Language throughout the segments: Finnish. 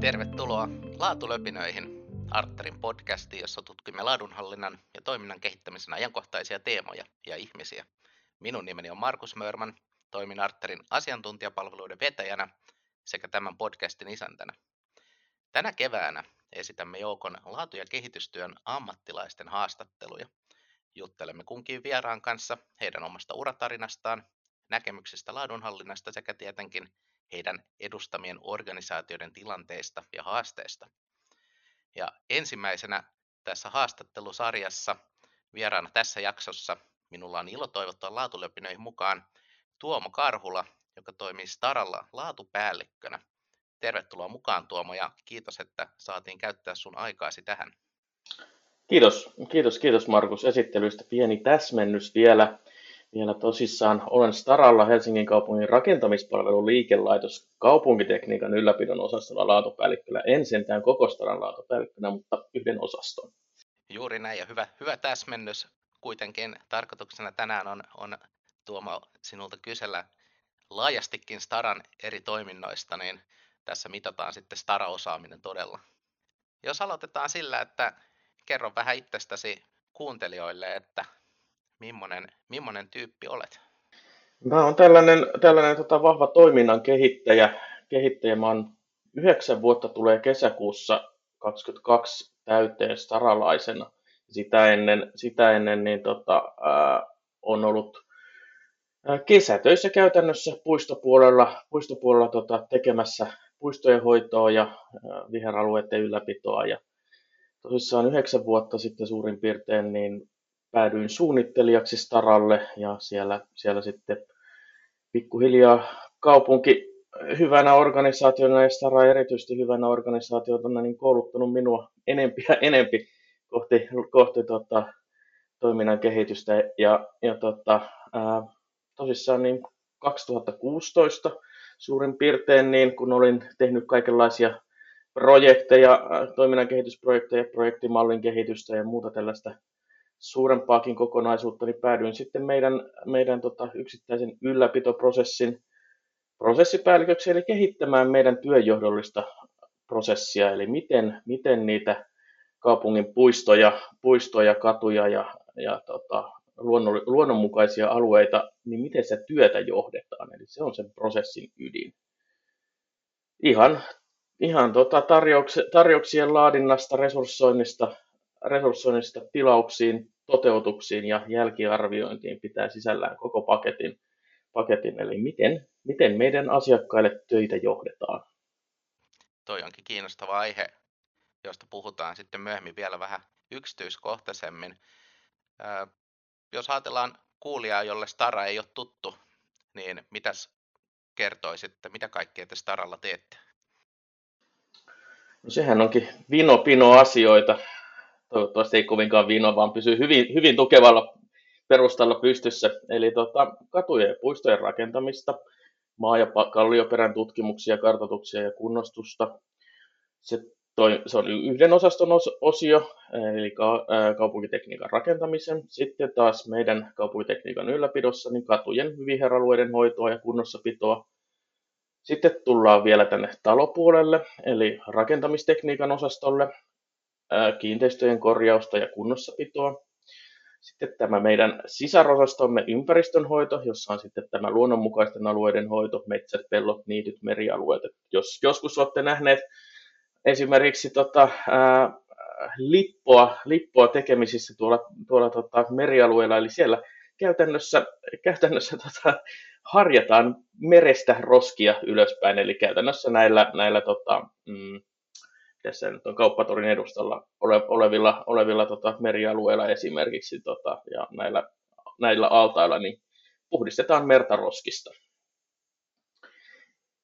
Tervetuloa Laatulöpinöihin, Arterin podcastiin, jossa tutkimme laadunhallinnan ja toiminnan kehittämisen ajankohtaisia teemoja ja ihmisiä. Minun nimeni on Markus Mörman, toimin Arterin asiantuntijapalveluiden vetäjänä sekä tämän podcastin isäntänä. Tänä keväänä esitämme joukon laatu- ja kehitystyön ammattilaisten haastatteluja. Juttelemme kunkin vieraan kanssa heidän omasta uratarinastaan, näkemyksistä laadunhallinnasta sekä tietenkin heidän edustamien organisaatioiden tilanteista ja haasteista. Ja ensimmäisenä tässä haastattelusarjassa vieraana tässä jaksossa minulla on ilo toivottaa laatulöpinöihin mukaan Tuomo Karhula, joka toimii Staralla laatupäällikkönä. Tervetuloa mukaan Tuomo ja kiitos, että saatiin käyttää sun aikaasi tähän. Kiitos, kiitos, kiitos Markus esittelystä. Pieni täsmennys vielä. Vielä tosissaan olen Staralla Helsingin kaupungin rakentamispalvelun liikelaitos kaupunkitekniikan ylläpidon osastolla laatupäällikkönä. En sentään koko Staran laatupäällikkönä, mutta yhden osaston. Juuri näin ja hyvä, hyvä täsmennys. Kuitenkin tarkoituksena tänään on, on Tuomo sinulta kysellä laajastikin Staran eri toiminnoista, niin tässä mitataan sitten Stara-osaaminen todella. Jos aloitetaan sillä, että kerro vähän itsestäsi kuuntelijoille, että millainen, millainen tyyppi olet? Mä oon tällainen, tällainen tota, vahva toiminnan kehittäjä. kehittäjä. Mä oon yhdeksän vuotta tulee kesäkuussa 22 täyteen staralaisena. Sitä ennen, sitä ennen niin tota, ää, on ollut kesätöissä käytännössä puistopuolella, puistopuolella tota, tekemässä puistojen hoitoa ja viheralueiden ylläpitoa. Ja tosissaan yhdeksän vuotta sitten suurin piirtein niin päädyin suunnittelijaksi Staralle ja siellä, siellä sitten pikkuhiljaa kaupunki hyvänä organisaationa ja Stara erityisesti hyvänä organisaationa niin kouluttanut minua enempi ja enempi kohti, kohti tota, toiminnan kehitystä. Ja, ja tota, ää, tosissaan niin 2016 suurin piirtein, niin kun olin tehnyt kaikenlaisia projekteja, toiminnan kehitysprojekteja, projektimallin kehitystä ja muuta tällaista suurempaakin kokonaisuutta, niin päädyin sitten meidän, meidän tota, yksittäisen ylläpitoprosessin prosessipäälliköksi, eli kehittämään meidän työjohdollista prosessia, eli miten, miten niitä kaupungin puistoja, puistoja katuja ja, ja tota, luonnon, luonnonmukaisia alueita, niin miten se työtä johdetaan. Eli se on sen prosessin ydin. Ihan, ihan tota tarjouksien laadinnasta, resurssoinnista, resurssoinnista tilauksiin, toteutuksiin ja jälkiarviointiin pitää sisällään koko paketin, paketin eli miten, miten meidän asiakkaille töitä johdetaan. Toi onkin kiinnostava aihe, josta puhutaan sitten myöhemmin vielä vähän yksityiskohtaisemmin jos ajatellaan kuulijaa, jolle Stara ei ole tuttu, niin mitäs kertoisitte, mitä kaikkea te Staralla teette? No sehän onkin vino-pino asioita. Toivottavasti ei kovinkaan vino, vaan pysyy hyvin, hyvin tukevalla perustalla pystyssä. Eli tota, katujen ja puistojen rakentamista, maa- ja kallioperän tutkimuksia, kartoituksia ja kunnostusta. Se toi, se on yhden osaston osio, eli kaupunkitekniikan rakentamisen. Sitten taas meidän kaupunkitekniikan ylläpidossa niin katujen viheralueiden hoitoa ja kunnossapitoa. Sitten tullaan vielä tänne talopuolelle, eli rakentamistekniikan osastolle, kiinteistöjen korjausta ja kunnossapitoa. Sitten tämä meidän sisärosastomme ympäristönhoito, jossa on sitten tämä luonnonmukaisten alueiden hoito, metsät, pellot, niityt, merialueet. Jos joskus olette nähneet esimerkiksi tota, ää, lippoa, lippoa tekemisissä tuolla, tuolla tota, merialueella, eli siellä käytännössä, käytännössä tota, harjataan merestä roskia ylöspäin, eli käytännössä näillä, näillä tota, mm, tässä nyt on kauppatorin edustalla ole, olevilla, olevilla tota, merialueilla esimerkiksi tota, ja näillä, näillä altailla, niin puhdistetaan merta roskista.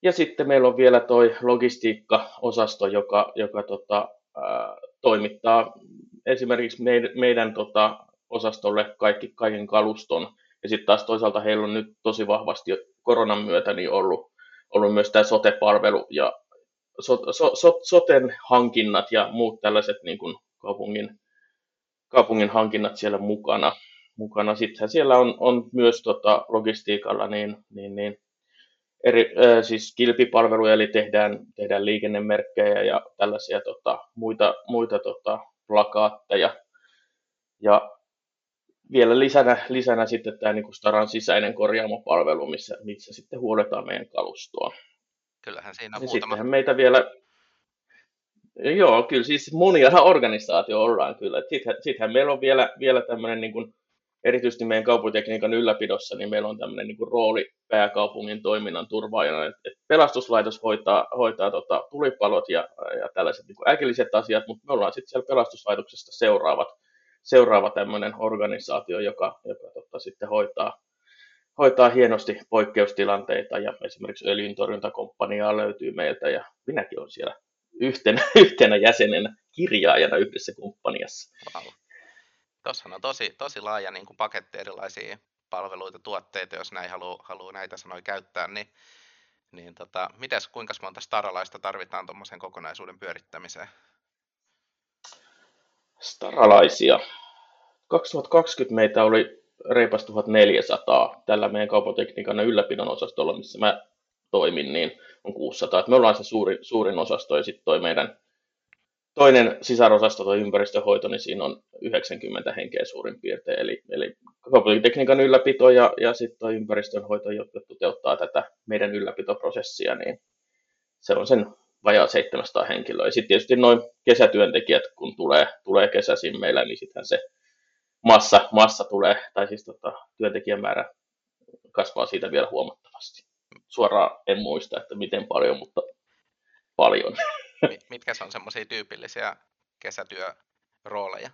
Ja sitten meillä on vielä toi logistiikka-osasto, joka, joka tota, ää, toimittaa esimerkiksi meidän, meidän tota, osastolle kaikki, kaiken kaluston. Ja sitten taas toisaalta heillä on nyt tosi vahvasti koronan myötä niin ollut, ollut myös tämä sote-palvelu ja so, so, so, soten hankinnat ja muut tällaiset niin kuin kaupungin, kaupungin hankinnat siellä mukana. mukana. Sittenhän siellä on, on myös tota, logistiikalla niin, niin, niin eri, äh, siis kilpipalveluja, eli tehdään, tehdään liikennemerkkejä ja tällaisia tota, muita, muita tota, plakaatteja. Ja vielä lisänä, lisänä sitten tämä niin Staran sisäinen korjaamopalvelu, missä, missä sitten huoletaan meidän kalustoa. Kyllähän siinä ja muutama... Sittenhän meitä vielä, joo, kyllä siis monia organisaatio ollaan kyllä. Sittenhän, sittenhän meillä on vielä, vielä tämmöinen niin kuin, erityisesti meidän kaupunkitekniikan ylläpidossa, niin meillä on tämmöinen niin kuin rooli pääkaupungin toiminnan turvaajana, että pelastuslaitos hoitaa, hoitaa tota, tulipalot ja, ja tällaiset niin kuin äkilliset asiat, mutta me ollaan sitten siellä pelastuslaitoksesta seuraavat, seuraava tämmöinen organisaatio, joka, joka tota, sitten hoitaa, hoitaa hienosti poikkeustilanteita ja esimerkiksi öljyntorjuntakomppaniaa löytyy meiltä ja minäkin olen siellä yhtenä, yhtenä jäsenenä kirjaajana yhdessä komppaniassa. Wow. Tuossa on tosi, tosi laaja niin kuin paketti erilaisia palveluita, tuotteita, jos näin haluaa haluu näitä sanoja käyttää, niin, niin tota, mites, kuinka monta staralaista tarvitaan tuommoisen kokonaisuuden pyörittämiseen? Staralaisia. 2020 meitä oli reipas 1400 tällä meidän kaupatekniikan ylläpidon osastolla, missä mä toimin, niin on 600. Et me ollaan se suuri, suurin osasto ja sitten toi meidän toinen sisarosasto tai ympäristöhoito, niin siinä on 90 henkeä suurin piirtein. Eli, eli tekniikan ylläpito ja, ja sitten tuo ympäristönhoito, jotka toteuttaa tätä meidän ylläpitoprosessia, niin se on sen vajaa 700 henkilöä. Ja sitten tietysti noin kesätyöntekijät, kun tulee, tulee kesäisin meillä, niin sittenhän se massa, massa tulee, tai siis tota, työntekijämäärä kasvaa siitä vielä huomattavasti. Suoraan en muista, että miten paljon, mutta paljon. Mitkä on semmoisia tyypillisiä kesätyörooleja?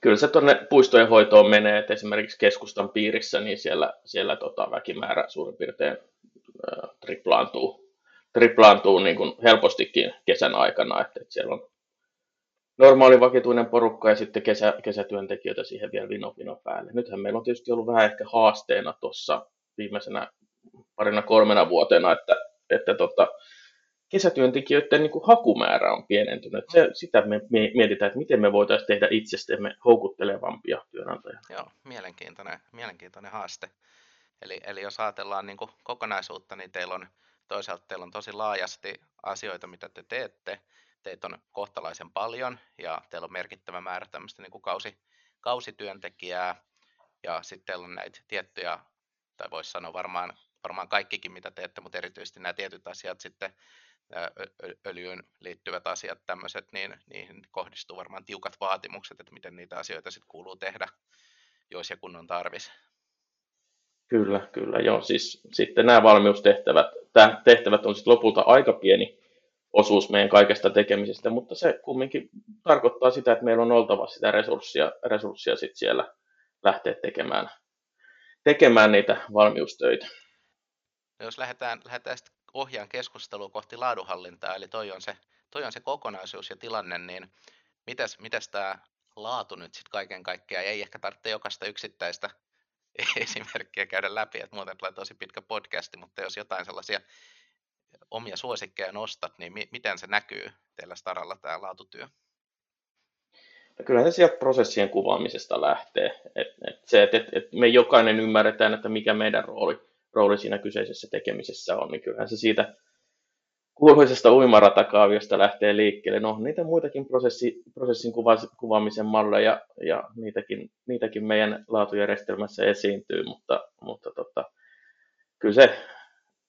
Kyllä se tuonne puistojen hoitoon menee, että esimerkiksi keskustan piirissä, niin siellä, siellä tota, väkimäärä suurin piirtein äh, triplaantuu, triplaantuu niin kuin helpostikin kesän aikana, että, että siellä on normaali vakituinen porukka ja sitten kesä, kesätyöntekijöitä siihen vielä vino, vino päälle. Nythän meillä on tietysti ollut vähän ehkä haasteena tuossa viimeisenä parina kolmena vuotena, että, että tota, kesätyöntekijöiden niin kuin hakumäärä on pienentynyt. Se, sitä me mietitään, että miten me voitaisiin tehdä itsestämme houkuttelevampia työnantajia. Joo, mielenkiintoinen, mielenkiintoinen haaste. Eli, eli jos ajatellaan niin kuin kokonaisuutta, niin teillä on toisaalta teillä on tosi laajasti asioita, mitä te teette. Teitä on kohtalaisen paljon ja teillä on merkittävä määrä tämmöistä niin kuin kausi, kausityöntekijää ja sitten teillä on näitä tiettyjä, tai voisi sanoa varmaan, varmaan kaikkikin mitä teette, mutta erityisesti nämä tietyt asiat sitten öljyyn liittyvät asiat, tämmöiset, niin niihin kohdistuu varmaan tiukat vaatimukset, että miten niitä asioita sitten kuuluu tehdä, jos ja kun on tarvis. Kyllä, kyllä, joo. Siis sitten nämä valmiustehtävät, tämä tehtävät on sitten lopulta aika pieni osuus meidän kaikesta tekemisestä, mutta se kumminkin tarkoittaa sitä, että meillä on oltava sitä resurssia, resurssia sitten siellä lähteä tekemään, tekemään niitä valmiustöitä. No jos lähdetään, lähdetään sitten ohjaan keskustelua kohti laadunhallintaa, eli toi on se, toi on se kokonaisuus ja tilanne, niin mitäs, mitäs tämä laatu nyt sitten kaiken kaikkiaan, ei ehkä tarvitse jokaista yksittäistä esimerkkiä käydä läpi, että muuten tulee tosi pitkä podcasti, mutta jos jotain sellaisia omia suosikkeja nostat, niin mi- miten se näkyy teillä Staralla tämä laatutyö? No kyllä se sieltä prosessien kuvaamisesta lähtee. Et, et se, että et, et me jokainen ymmärretään, että mikä meidän rooli rooli siinä kyseisessä tekemisessä on, niin kyllähän se siitä kuuluisesta uimaratakaaviota lähtee liikkeelle. No, niitä muitakin prosessi, prosessin kuva, kuvaamisen malleja ja niitäkin, niitäkin meidän laatujärjestelmässä esiintyy, mutta, mutta tota, kyllä se,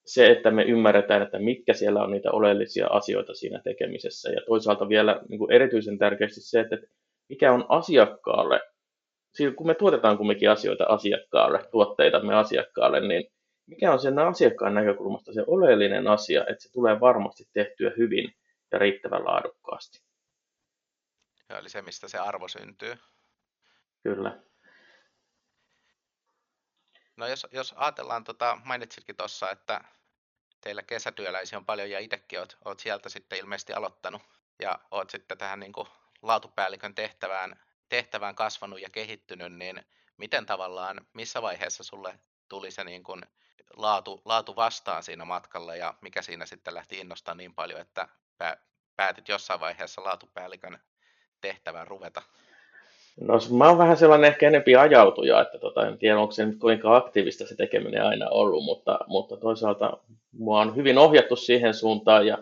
se, että me ymmärretään, että mitkä siellä on niitä oleellisia asioita siinä tekemisessä ja toisaalta vielä niin kuin erityisen tärkeästi se, että mikä on asiakkaalle, kun me tuotetaan kumminkin asioita asiakkaalle, tuotteita me asiakkaalle, niin mikä on sen asiakkaan näkökulmasta se oleellinen asia, että se tulee varmasti tehtyä hyvin ja riittävän laadukkaasti. Joo, eli se, mistä se arvo syntyy. Kyllä. No jos, jos ajatellaan, tota, mainitsitkin tuossa, että teillä kesätyöläisiä on paljon ja itsekin olet, olet sieltä sitten ilmeisesti aloittanut ja olet sitten tähän niin kuin laatupäällikön tehtävään, tehtävään kasvanut ja kehittynyt, niin miten tavallaan, missä vaiheessa sulle tuli se niin kuin laatu, laatu vastaan siinä matkalla ja mikä siinä sitten lähti innostaa niin paljon, että päätit jossain vaiheessa laatupäällikön tehtävään ruveta? No mä oon vähän sellainen ehkä enempi ajautuja, että tota, en tiedä onko se nyt kuinka aktiivista se tekeminen aina ollut, mutta, mutta toisaalta mua on hyvin ohjattu siihen suuntaan ja,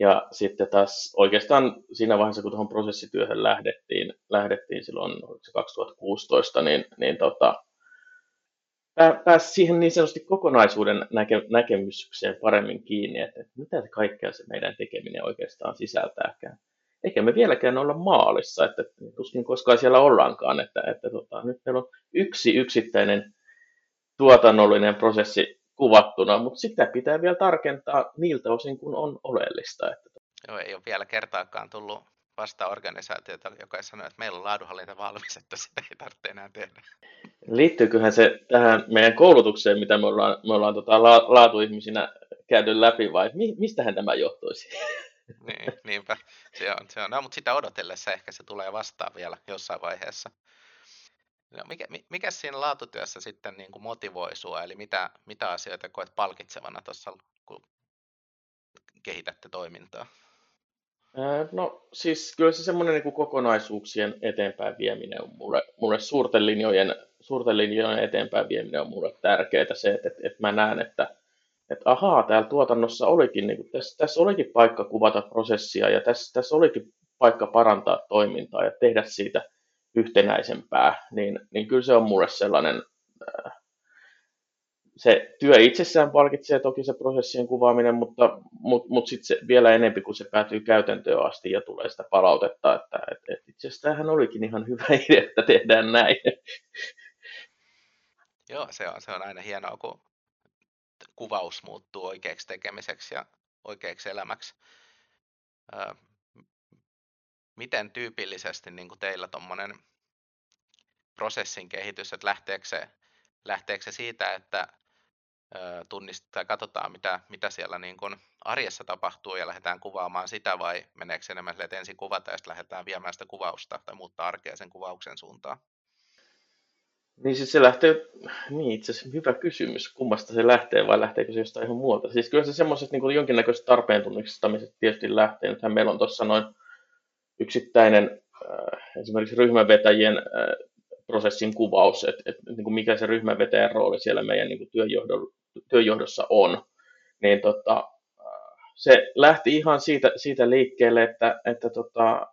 ja sitten taas oikeastaan siinä vaiheessa, kun tuohon prosessityöhön lähdettiin, lähdettiin silloin 2016, niin, niin tota, pääsi siihen niin sanotusti kokonaisuuden näke, näkemykseen paremmin kiinni, että, mitä kaikkea se meidän tekeminen oikeastaan sisältääkään. Eikä me vieläkään olla maalissa, että tuskin koskaan siellä ollaankaan, että, että tota, nyt meillä on yksi yksittäinen tuotannollinen prosessi kuvattuna, mutta sitä pitää vielä tarkentaa niiltä osin, kun on oleellista. Että... Joo, ei ole vielä kertaakaan tullut vasta organisaatiota, joka sanoo, että meillä on laadunhallinta valmis, että sitä ei tarvitse enää tehdä. Liittyyköhän se tähän meidän koulutukseen, mitä me ollaan, me ollaan tota la, laatuihmisinä käyty läpi, vai mi, mistähän tämä johtuisi? niin, niinpä. Se on, se on. No, mutta sitä odotellessa ehkä se tulee vastaan vielä jossain vaiheessa. No, mikä, mikä siinä laatutyössä sitten niin kuin motivoi sinua, eli mitä, mitä asioita koet palkitsevana tuossa, kun kehitätte toimintaa? No siis kyllä se semmoinen niin kokonaisuuksien eteenpäin vieminen on mulle, mulle suurten, linjojen, suurten linjojen eteenpäin vieminen on mulle tärkeää se, että, että, että mä näen, että, että ahaa, täällä tuotannossa olikin, niin kuin, tässä, tässä olikin paikka kuvata prosessia ja tässä, tässä olikin paikka parantaa toimintaa ja tehdä siitä yhtenäisempää, niin, niin kyllä se on mulle sellainen äh, se työ itsessään palkitsee toki se prosessien kuvaaminen, mutta, mutta, mutta sitten vielä enemmän, kun se päätyy käytäntöön asti ja tulee sitä palautetta, että, että, että itse asiassa tämähän olikin ihan hyvä idea, että tehdään näin. Joo, se on, se on aina hienoa, kun kuvaus muuttuu oikeaksi tekemiseksi ja oikeaksi elämäksi. miten tyypillisesti niin kuin teillä tuommoinen prosessin kehitys, että lähteekö se, lähteekö se siitä, että tunnistetaan, katsotaan mitä, mitä siellä niin kuin arjessa tapahtuu ja lähdetään kuvaamaan sitä vai meneekö se enemmän että ensin kuvata ja sitten lähdetään viemään sitä kuvausta tai muuttaa arkea sen kuvauksen suuntaan? Niin siis se lähtee, niin itse asiassa hyvä kysymys, kummasta se lähtee vai lähteekö se jostain ihan muualta. Siis kyllä se semmoisesta niin jonkinnäköisestä tarpeen tunnistamisesta tietysti lähtee. Nythän meillä on tuossa noin yksittäinen äh, esimerkiksi ryhmävetäjien äh, prosessin kuvaus, että, että niin kuin mikä se ryhmävetäjän rooli siellä meidän niin kuin työnjohdossa on, niin tota, se lähti ihan siitä, siitä liikkeelle, että, että tota,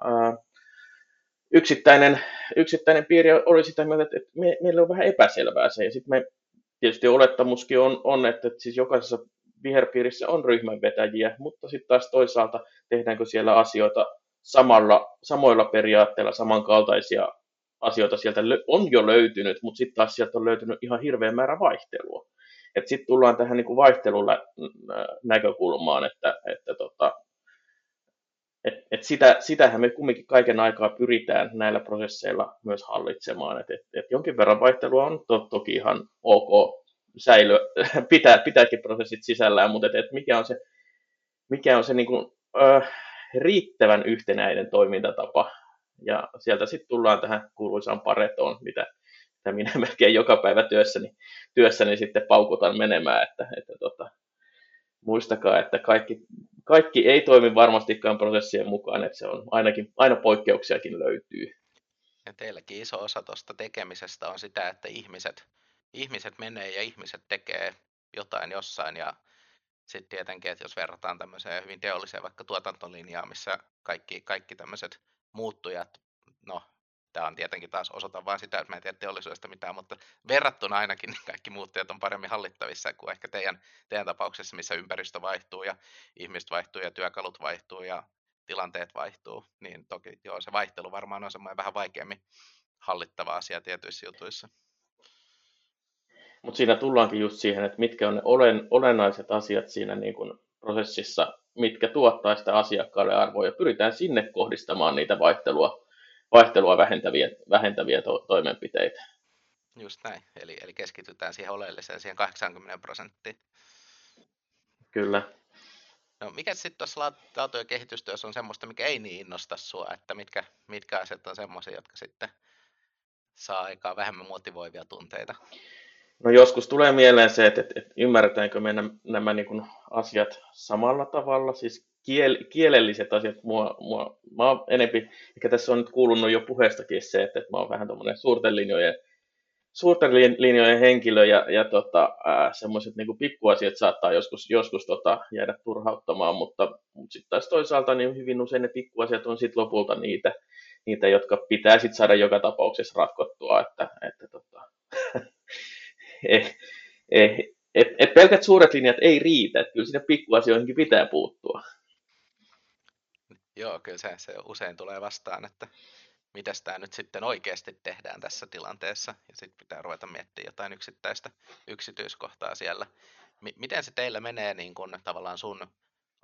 yksittäinen, yksittäinen piiri oli sitä mieltä, että me, meillä on vähän epäselvää se, ja sitten me tietysti olettamuskin on, on että, että siis jokaisessa viherpiirissä on ryhmänvetäjiä, mutta sitten taas toisaalta tehdäänkö siellä asioita samalla, samoilla periaatteilla, samankaltaisia asioita sieltä on jo löytynyt, mutta sitten taas sieltä on löytynyt ihan hirveä määrä vaihtelua. Sitten tullaan tähän niin kuin vaihtelulla näkökulmaan, että, että tota, et, et sitä, sitähän me kumminkin kaiken aikaa pyritään näillä prosesseilla myös hallitsemaan. Et, et, et jonkin verran vaihtelua on to, toki ihan ok säilö, pitää, pitääkin prosessit sisällään, mutta et, et mikä on se, mikä on se niin kuin, ö, riittävän yhtenäinen toimintatapa. Ja sieltä sitten tullaan tähän kuuluisaan paretoon, mitä mitä minä melkein joka päivä työssäni, työssäni sitten paukutan menemään, että, että tota, muistakaa, että kaikki, kaikki ei toimi varmastikaan prosessien mukaan, että se on ainakin, aina poikkeuksiakin löytyy. Ja teilläkin iso osa tuosta tekemisestä on sitä, että ihmiset, ihmiset menee ja ihmiset tekee jotain jossain ja sitten tietenkin, että jos verrataan tämmöiseen hyvin teolliseen vaikka tuotantolinjaan, missä kaikki, kaikki tämmöiset muuttujat, no Tämä on tietenkin taas osoita vain sitä, että mä en tiedä teollisuudesta mitään, mutta verrattuna ainakin niin kaikki muuttajat on paremmin hallittavissa kuin ehkä teidän, teidän tapauksessa, missä ympäristö vaihtuu ja ihmiset vaihtuu ja työkalut vaihtuu ja tilanteet vaihtuu, niin toki joo, se vaihtelu varmaan on semmoinen vähän vaikeammin hallittava asia tietyissä jutuissa. Mutta siinä tullaankin just siihen, että mitkä on ne olen, olennaiset asiat siinä niin kun prosessissa, mitkä tuottaa sitä asiakkaalle arvoa, ja pyritään sinne kohdistamaan niitä vaihtelua vaihtelua vähentäviä, vähentäviä to- toimenpiteitä. Just näin, eli, eli keskitytään siihen oleelliseen, siihen 80 prosenttiin. Kyllä. No, mikä sitten tuossa laatu- ja kehitystyössä on semmoista, mikä ei niin innosta sua, että mitkä, mitkä asiat on semmoisia, jotka sitten saa aikaa vähemmän motivoivia tunteita? No joskus tulee mieleen se, että, että, että ymmärretäänkö me nämä, nämä niin kuin asiat samalla tavalla, siis kiel, kielelliset asiat, mua, mua, mä oon enempi, ehkä tässä on nyt kuulunut jo puheestakin se, että, että mä oon vähän tämmöinen suurten linjojen, suurten linjojen henkilö ja, ja tota, semmoiset niin pikkuasiat saattaa joskus, joskus tota, jäädä turhauttamaan, mutta, mutta sitten taas toisaalta niin hyvin usein ne pikkuasiat on sitten lopulta niitä, niitä, jotka pitää sitten saada joka tapauksessa ratkottua, että, että tota, eh, eh, et, et pelkät suuret linjat ei riitä, että kyllä sinne pikkuasioihinkin pitää puuttua. Joo, kyllä se, se usein tulee vastaan, että mitä tämä nyt sitten oikeasti tehdään tässä tilanteessa, ja sitten pitää ruveta miettimään jotain yksittäistä yksityiskohtaa siellä. M- miten se teillä menee niin kun, tavallaan sun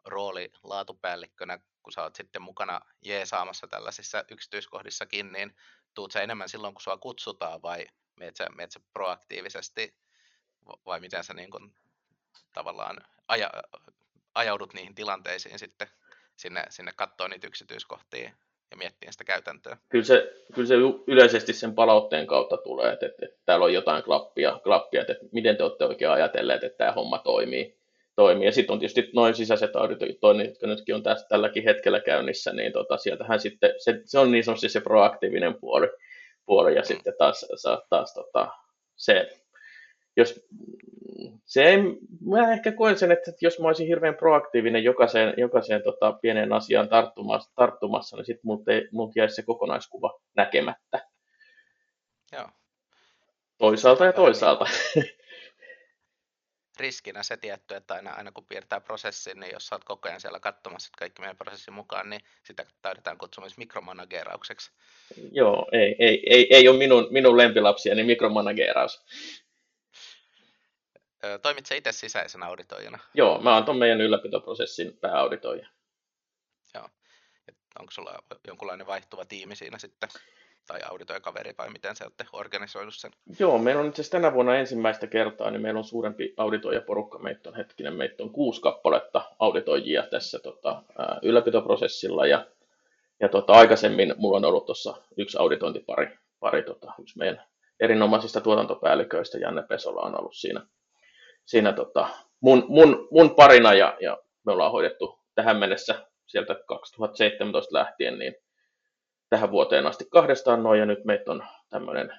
rooli laatupäällikkönä, kun sä oot sitten mukana jeesaamassa tällaisissa yksityiskohdissakin, niin tuut sä enemmän silloin, kun sua kutsutaan, vai meet sä, meet sä proaktiivisesti, vai miten sä niin kun, tavallaan aja, ajaudut niihin tilanteisiin sitten sinne, sinne katsoa niitä yksityiskohtia ja miettiä sitä käytäntöä. Kyllä se, kyllä se yleisesti sen palautteen kautta tulee, että, että, että täällä on jotain klappia, klappia että, että miten te olette oikein ajatelleet, että tämä homma toimii. toimii. Ja sitten on tietysti noin sisäiset auditoinnit, jotka nytkin on tässä, tälläkin hetkellä käynnissä, niin tota, sieltähän sitten, se, se on niin sanotusti se proaktiivinen puoli, puoli ja mm. sitten taas, taas, taas tota, se jos se ei, mä ehkä koen sen, että jos mä olisin hirveän proaktiivinen jokaiseen, jokaiseen tota, pieneen asiaan tarttumassa, tarttumassa niin sitten multa, multa jäisi se kokonaiskuva näkemättä. Joo. Toisaalta ja toisaalta. Riskinä se tietty, että aina, aina kun piirtää prosessin, niin jos sä oot koko ajan siellä katsomassa että kaikki meidän prosessin mukaan, niin sitä taidetaan kutsua myös mikromanageeraukseksi. Joo, ei, ei, ei, ei ole minun, minun lempilapsia, niin mikromanageeraus. Toimit itse sisäisenä auditoijana? Joo, mä oon tuon meidän ylläpitoprosessin pääauditoija. Joo. Et onko sulla jonkunlainen vaihtuva tiimi siinä sitten? Tai auditoijakaveri vai miten sä olette organisoinut sen? Joo, meillä on itse asiassa tänä vuonna ensimmäistä kertaa, niin meillä on suurempi auditoijaporukka. Meitä on hetkinen, meitä on kuusi kappaletta auditoijia tässä tota, ylläpitoprosessilla ja, ja tota, aikaisemmin mulla on ollut tuossa yksi auditointipari, pari, tota, yksi meidän erinomaisista tuotantopäälliköistä, Janne Pesola on ollut siinä siinä tota, mun, mun, mun parina ja, ja me ollaan hoidettu tähän mennessä sieltä 2017 lähtien niin tähän vuoteen asti kahdestaan noin ja nyt meitä on tämmöinen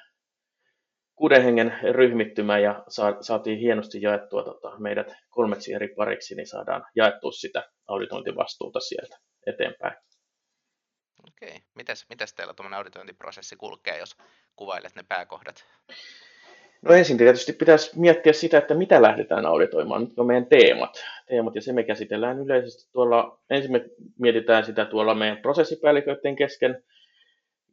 kuuden hengen ryhmittymä ja sa, saatiin hienosti jaettua tota, meidät kolmeksi eri pariksi, niin saadaan jaettua sitä auditointivastuuta sieltä eteenpäin. Okei. Mites, mites teillä tuommoinen auditointiprosessi kulkee, jos kuvailet ne pääkohdat? No ensin tietysti pitäisi miettiä sitä, että mitä lähdetään auditoimaan, mitkä on meidän teemat. teemat ja se me käsitellään yleisesti tuolla, ensin me mietitään sitä tuolla meidän prosessipäälliköiden kesken,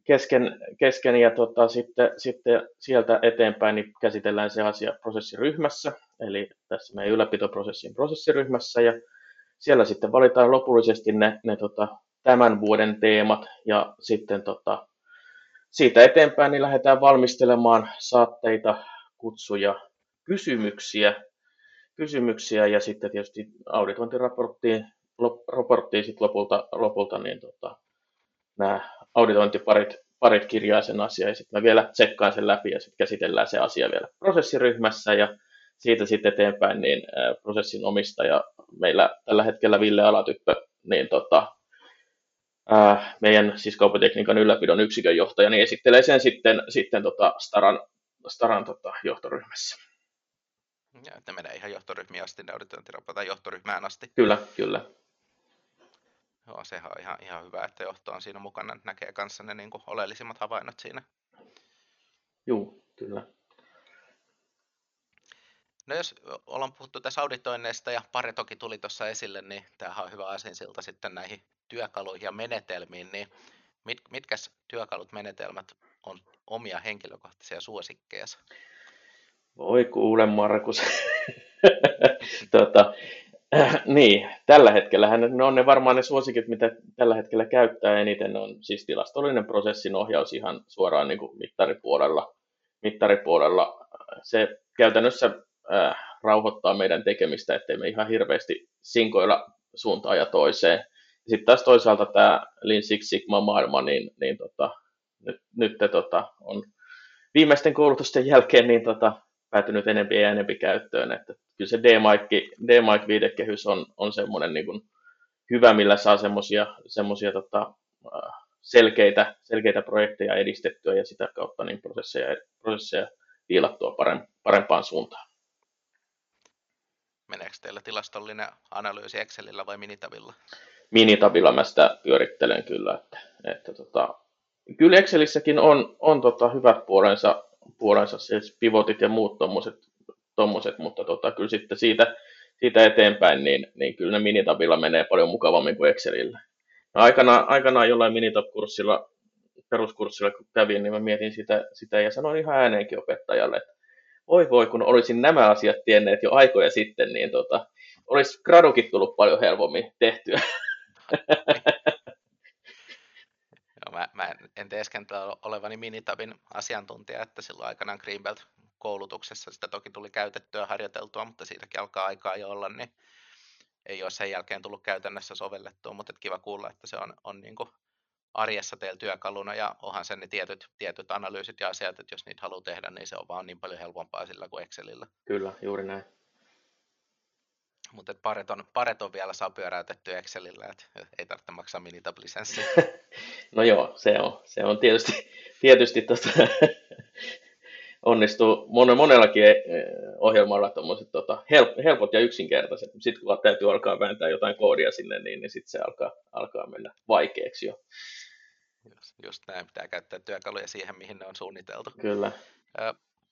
kesken, kesken ja tota, sitten, sitten sieltä eteenpäin niin käsitellään se asia prosessiryhmässä, eli tässä meidän ylläpitoprosessin prosessiryhmässä ja siellä sitten valitaan lopullisesti ne, ne tota, tämän vuoden teemat ja sitten tota, siitä eteenpäin niin lähdetään valmistelemaan saatteita, kutsuja, kysymyksiä, kysymyksiä ja sitten tietysti auditointiraporttiin raporttiin sit lopulta, lopulta niin tota, nämä auditointiparit parit kirjaa sen asian ja sitten mä vielä tsekkaan sen läpi ja sitten käsitellään se asia vielä prosessiryhmässä ja siitä sitten eteenpäin niin prosessin omistaja, meillä tällä hetkellä Ville Alatyppö, niin tota, meidän siis kaupatekniikan ylläpidon yksikön johtaja, niin esittelee sen sitten, sitten tota Staran Staran tota, johtoryhmässä. Ja, että menee ihan johtoryhmiin asti, ne tai johtoryhmään asti. Kyllä, kyllä. Joo, sehän on ihan, ihan hyvä, että johto on siinä mukana, näkee kanssa ne niin kuin oleellisimmat havainnot siinä. Joo, kyllä. No jos ollaan puhuttu tässä auditoinneista ja pari toki tuli tuossa esille, niin tämähän on hyvä asinsilta sitten näihin työkaluihin ja menetelmiin, niin mit, mitkä työkalut, menetelmät on omia henkilökohtaisia suosikkeja? Voi kuule Markus. tota, äh, niin, tällä hetkellä ne on ne varmaan ne suosikit, mitä tällä hetkellä käyttää eniten, on siis tilastollinen prosessin ohjaus ihan suoraan niin kuin mittaripuolella. mittaripuolella. Se käytännössä äh, rauhoittaa meidän tekemistä, ettei me ihan hirveästi sinkoilla suuntaan ja toiseen. Sitten taas toisaalta tämä Lean Six Sigma maailma, niin, niin tota, nyt, nyt tota, on viimeisten koulutusten jälkeen niin tota, päätynyt enempi ja enempi käyttöön. Että kyllä se D-Mike, D-Mike viidekehys on, on semmoinen niin kuin hyvä, millä saa semmoisia semmosia, tota, selkeitä, selkeitä projekteja edistettyä ja sitä kautta niin prosesseja, prosesseja viilattua parempaan suuntaan. Meneekö teillä tilastollinen analyysi Excelillä vai Minitabilla? Minitabilla mä sitä pyörittelen kyllä. Että, että tota, kyllä Excelissäkin on, on tota hyvät puolensa, puolensa siis pivotit ja muut tommoset, tommoset mutta tota, kyllä sitten siitä, siitä eteenpäin, niin, niin kyllä ne Minitabilla menee paljon mukavammin kuin Excelillä. No, aikanaan, aikanaan jollain Minitab-kurssilla, peruskurssilla kun kävin, niin mä mietin sitä, sitä ja sanoin ihan ääneenkin opettajalle, että oi voi, kun olisin nämä asiat tienneet jo aikoja sitten, niin tota, olisi gradukin tullut paljon helpommin tehtyä. Mä, mä en, en teeskentele olevani Minitabin asiantuntija, että silloin aikanaan Greenbelt koulutuksessa sitä toki tuli käytettyä harjoiteltua, mutta siitäkin alkaa aikaa jo olla, niin ei ole sen jälkeen tullut käytännössä sovellettua, mutta kiva kuulla, että se on, on niin kuin arjessa teillä työkaluna ja onhan sen ne tietyt, tietyt analyysit ja asiat, että jos niitä haluaa tehdä, niin se on vaan niin paljon helpompaa sillä kuin Excelillä. Kyllä, juuri näin. Mutta pareton, pareton vielä saa pyöräytetty Excelillä, että ei tarvitse maksaa minitab no joo, se on, se on tietysti, tietysti tosta, onnistuu mon, monellakin eh, ohjelmalla tuommoiset tota, help, helpot ja yksinkertaiset. Sitten kun täytyy alkaa vääntää jotain koodia sinne, niin, niin sitten se alkaa, alkaa mennä vaikeaksi jo. Just, just näin, pitää käyttää työkaluja siihen, mihin ne on suunniteltu. Kyllä.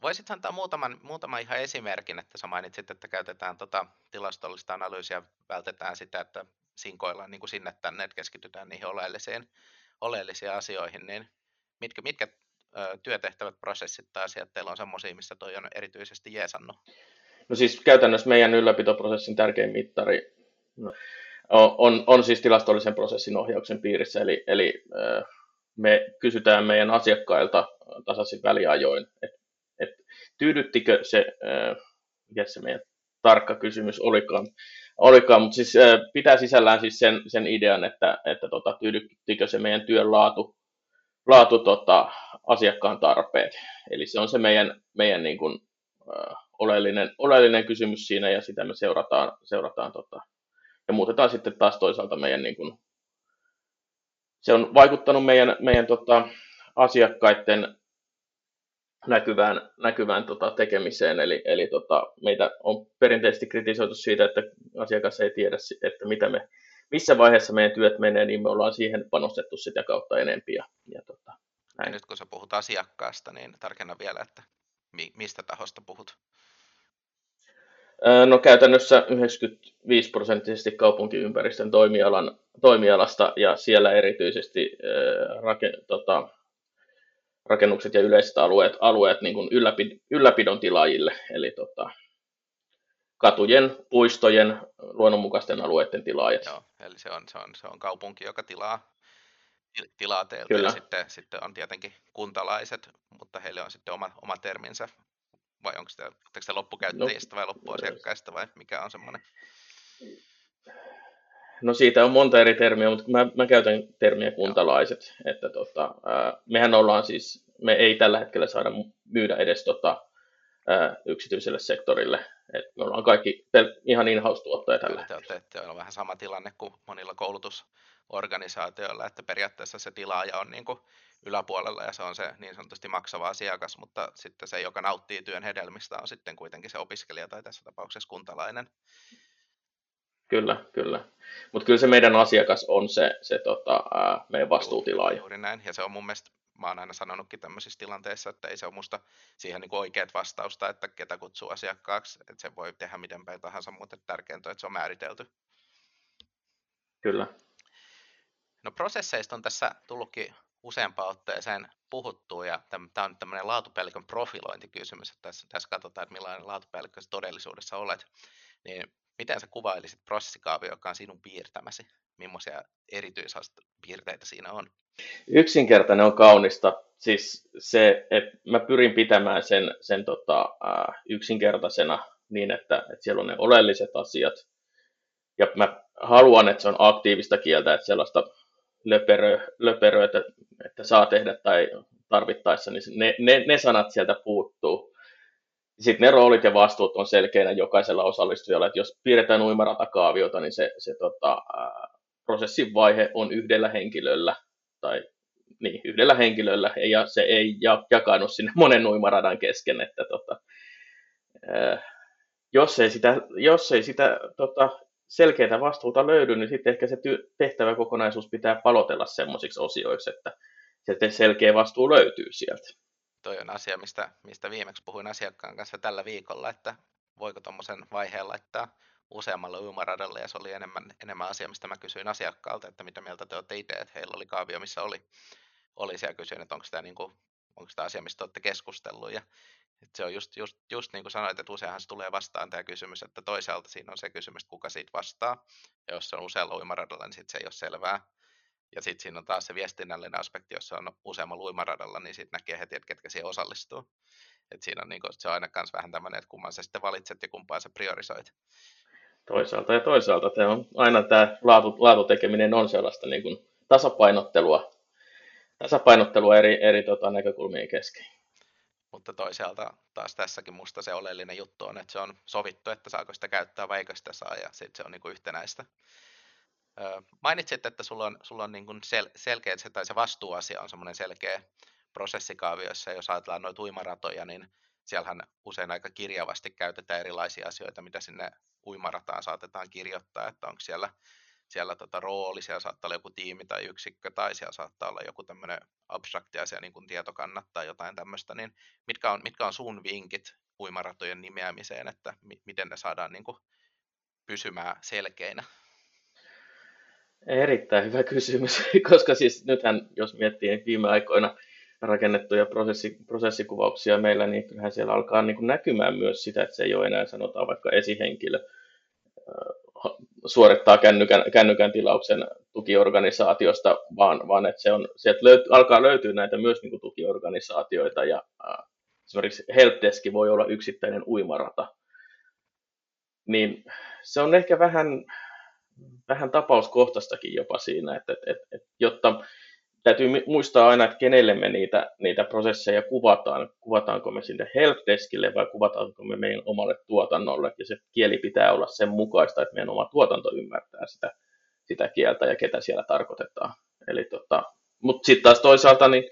Voisit antaa muutaman, muutaman ihan esimerkin, että sä mainitsit, että käytetään tota tilastollista analyysiä, vältetään sitä, että sinkoillaan niin kuin sinne tänne, että keskitytään niihin oleellisiin, oleellisiin asioihin, niin mitkä, mitkä työtehtävät, prosessit tai asiat teillä on semmoisia, missä toi on erityisesti jeesannut? No siis käytännössä meidän ylläpitoprosessin tärkein mittari no, on, on siis tilastollisen prosessin ohjauksen piirissä, eli, eli me kysytään meidän asiakkailta tasaisin väliajoin, että et, tyydyttikö se, mikä se meidän tarkka kysymys olikaan, olikaan mutta siis pitää sisällään siis sen, sen idean, että, että tota, tyydyttikö se meidän työn laatu laatu tota, asiakkaan tarpeet. Eli se on se meidän, meidän niin kuin, ö, oleellinen, oleellinen kysymys siinä ja sitä me seurataan, seurataan tota, ja muutetaan sitten taas toisaalta meidän niin kuin, se on vaikuttanut meidän, meidän tota, asiakkaiden näkyvään, näkyvään tota, tekemiseen, eli, eli tota, meitä on perinteisesti kritisoitu siitä, että asiakas ei tiedä, että mitä me missä vaiheessa meidän työt menee, niin me ollaan siihen panostettu sitä kautta enempi. Ja, ja tota, näin. Ja nyt kun sä puhut asiakkaasta, niin tarkenna vielä, että mi- mistä tahosta puhut? No käytännössä 95 prosenttisesti kaupunkiympäristön toimialan, toimialasta ja siellä erityisesti rake, tota, rakennukset ja yleiset alueet, alueet niin kuin ylläpid, ylläpidon tilaajille. Eli tota, katujen, puistojen, luonnonmukaisten alueiden tilaajat. Joo, eli se on, se on, se on kaupunki, joka tilaa, tilaa teiltä. Kyllä. Ja sitten, sitten on tietenkin kuntalaiset, mutta heille on sitten oma, oma terminsä. Vai onko se, se loppukäyttäjistä no, vai loppuasiakkaista vai mikä on semmoinen? No siitä on monta eri termiä, mutta mä, mä käytän termiä kuntalaiset. Että tota, ää, mehän ollaan siis, me ei tällä hetkellä saada myydä edes tota, ää, yksityiselle sektorille. Et me ollaan kaikki ihan in-house-tuottajia tällä Te olette, on vähän sama tilanne kuin monilla koulutusorganisaatioilla, että periaatteessa se tilaaja on niin kuin yläpuolella ja se on se niin sanotusti maksava asiakas, mutta sitten se, joka nauttii työn hedelmistä, on sitten kuitenkin se opiskelija tai tässä tapauksessa kuntalainen. Kyllä, kyllä. Mutta kyllä se meidän asiakas on se, se tota, ää, meidän vastuutilaaja. Juuri näin, ja se on mun mielestä mä oon aina sanonutkin tämmöisissä tilanteissa, että ei se ole musta siihen niin oikeat vastausta, että ketä kutsuu asiakkaaksi, että se voi tehdä miten päin tahansa, mutta tärkeintä on, että se on määritelty. Kyllä. No prosesseista on tässä tullutkin useampaan otteeseen puhuttu, ja tämä on tämmöinen laatupäällikön profilointikysymys, että tässä, tässä katsotaan, että millainen laatupäällikkö todellisuudessa olet. Niin miten sä kuvailisit prosessikaavio, joka on sinun piirtämäsi? Millaisia erityispiirteitä siinä on? Yksinkertainen on kaunista. Siis se, että mä pyrin pitämään sen, sen tota, yksinkertaisena niin, että, että siellä on ne oleelliset asiat. Ja mä haluan, että se on aktiivista kieltä, että sellaista löperö, että, että saa tehdä tai tarvittaessa, niin ne, ne, ne sanat sieltä puuttuu. Sitten ne roolit ja vastuut on selkeänä jokaisella osallistujalla, että jos piirretään uimaratakaaviota, niin se, se tota, prosessin vaihe on yhdellä henkilöllä tai niin, yhdellä henkilöllä ja se ei jakanut sinne monen uimaradan kesken, että tota, jos ei sitä, jos ei sitä tota, selkeää vastuuta löydy, niin sitten ehkä se ty- tehtäväkokonaisuus pitää palotella semmoisiksi osioiksi, että se selkeä vastuu löytyy sieltä. Toi on asia, mistä, mistä viimeksi puhuin asiakkaan kanssa tällä viikolla, että voiko tuommoisen vaiheen laittaa useammalle uimaradalle, ja se oli enemmän, enemmän asia, mistä mä kysyin asiakkaalta, että mitä mieltä te olette itse, että heillä oli kaavio, missä oli, oli siellä kysyin, että onko tämä, niin kuin, onko tämä asia, mistä olette keskustellut, ja että se on just, just, just niin kuin sanoit, että useinhan se tulee vastaan tämä kysymys, että toisaalta siinä on se kysymys, että kuka siitä vastaa, ja jos se on usealla uimaradalla, niin sitten se ei ole selvää. Ja sitten siinä on taas se viestinnällinen aspekti, jos se on useammalla uimaradalla, niin sitten näkee heti, että ketkä siihen osallistuu. Et siinä on niin kuin, se on aina myös vähän tämmöinen, että kumman sä sitten valitset ja kumpaa sä priorisoit. Toisaalta ja toisaalta. Tämä on aina tämä laatu, laatutekeminen on sellaista niin kuin tasapainottelua, tasapainottelua eri, eri tota, näkökulmien kesken. Mutta toisaalta taas tässäkin musta se oleellinen juttu on, että se on sovittu, että saako sitä käyttää vai eikö sitä saa, ja sitten se on niin kuin yhtenäistä. Mainitsit, että sulla on, sulla on niin kuin sel, selkeä, tai se vastuuasia on semmoinen selkeä prosessikaavioissa, jos ajatellaan noita uimaratoja, niin siellähän usein aika kirjavasti käytetään erilaisia asioita, mitä sinne uimarataan saatetaan kirjoittaa, että onko siellä, siellä tota rooli, siellä saattaa olla joku tiimi tai yksikkö, tai siellä saattaa olla joku tämmöinen abstrakti asia, niin kuin tietokannat tai jotain tämmöistä, niin mitkä on, mitkä on sun vinkit uimaratojen nimeämiseen, että mi- miten ne saadaan niin kuin pysymään selkeinä? Erittäin hyvä kysymys, koska siis nythän, jos miettii viime aikoina rakennettuja prosessi, prosessikuvauksia meillä, niin kyllähän siellä alkaa niin kuin näkymään myös sitä, että se ei ole enää sanotaan vaikka esihenkilö suorittaa kännykän, kännykän tilauksen tukiorganisaatiosta, vaan, vaan että se on, sieltä löyt, alkaa löytyä näitä myös niin kuin tukiorganisaatioita ja äh, esimerkiksi helpdeski voi olla yksittäinen uimarata. Niin se on ehkä vähän, vähän tapauskohtaistakin jopa siinä, että, että, että, että jotta täytyy muistaa aina, että kenelle me niitä, niitä prosesseja kuvataan. Kuvataanko me sinne helpdeskille vai kuvataanko me meidän omalle tuotannolle. Ja se kieli pitää olla sen mukaista, että meidän oma tuotanto ymmärtää sitä, sitä kieltä ja ketä siellä tarkoitetaan. Eli tota, mutta sitten taas toisaalta niin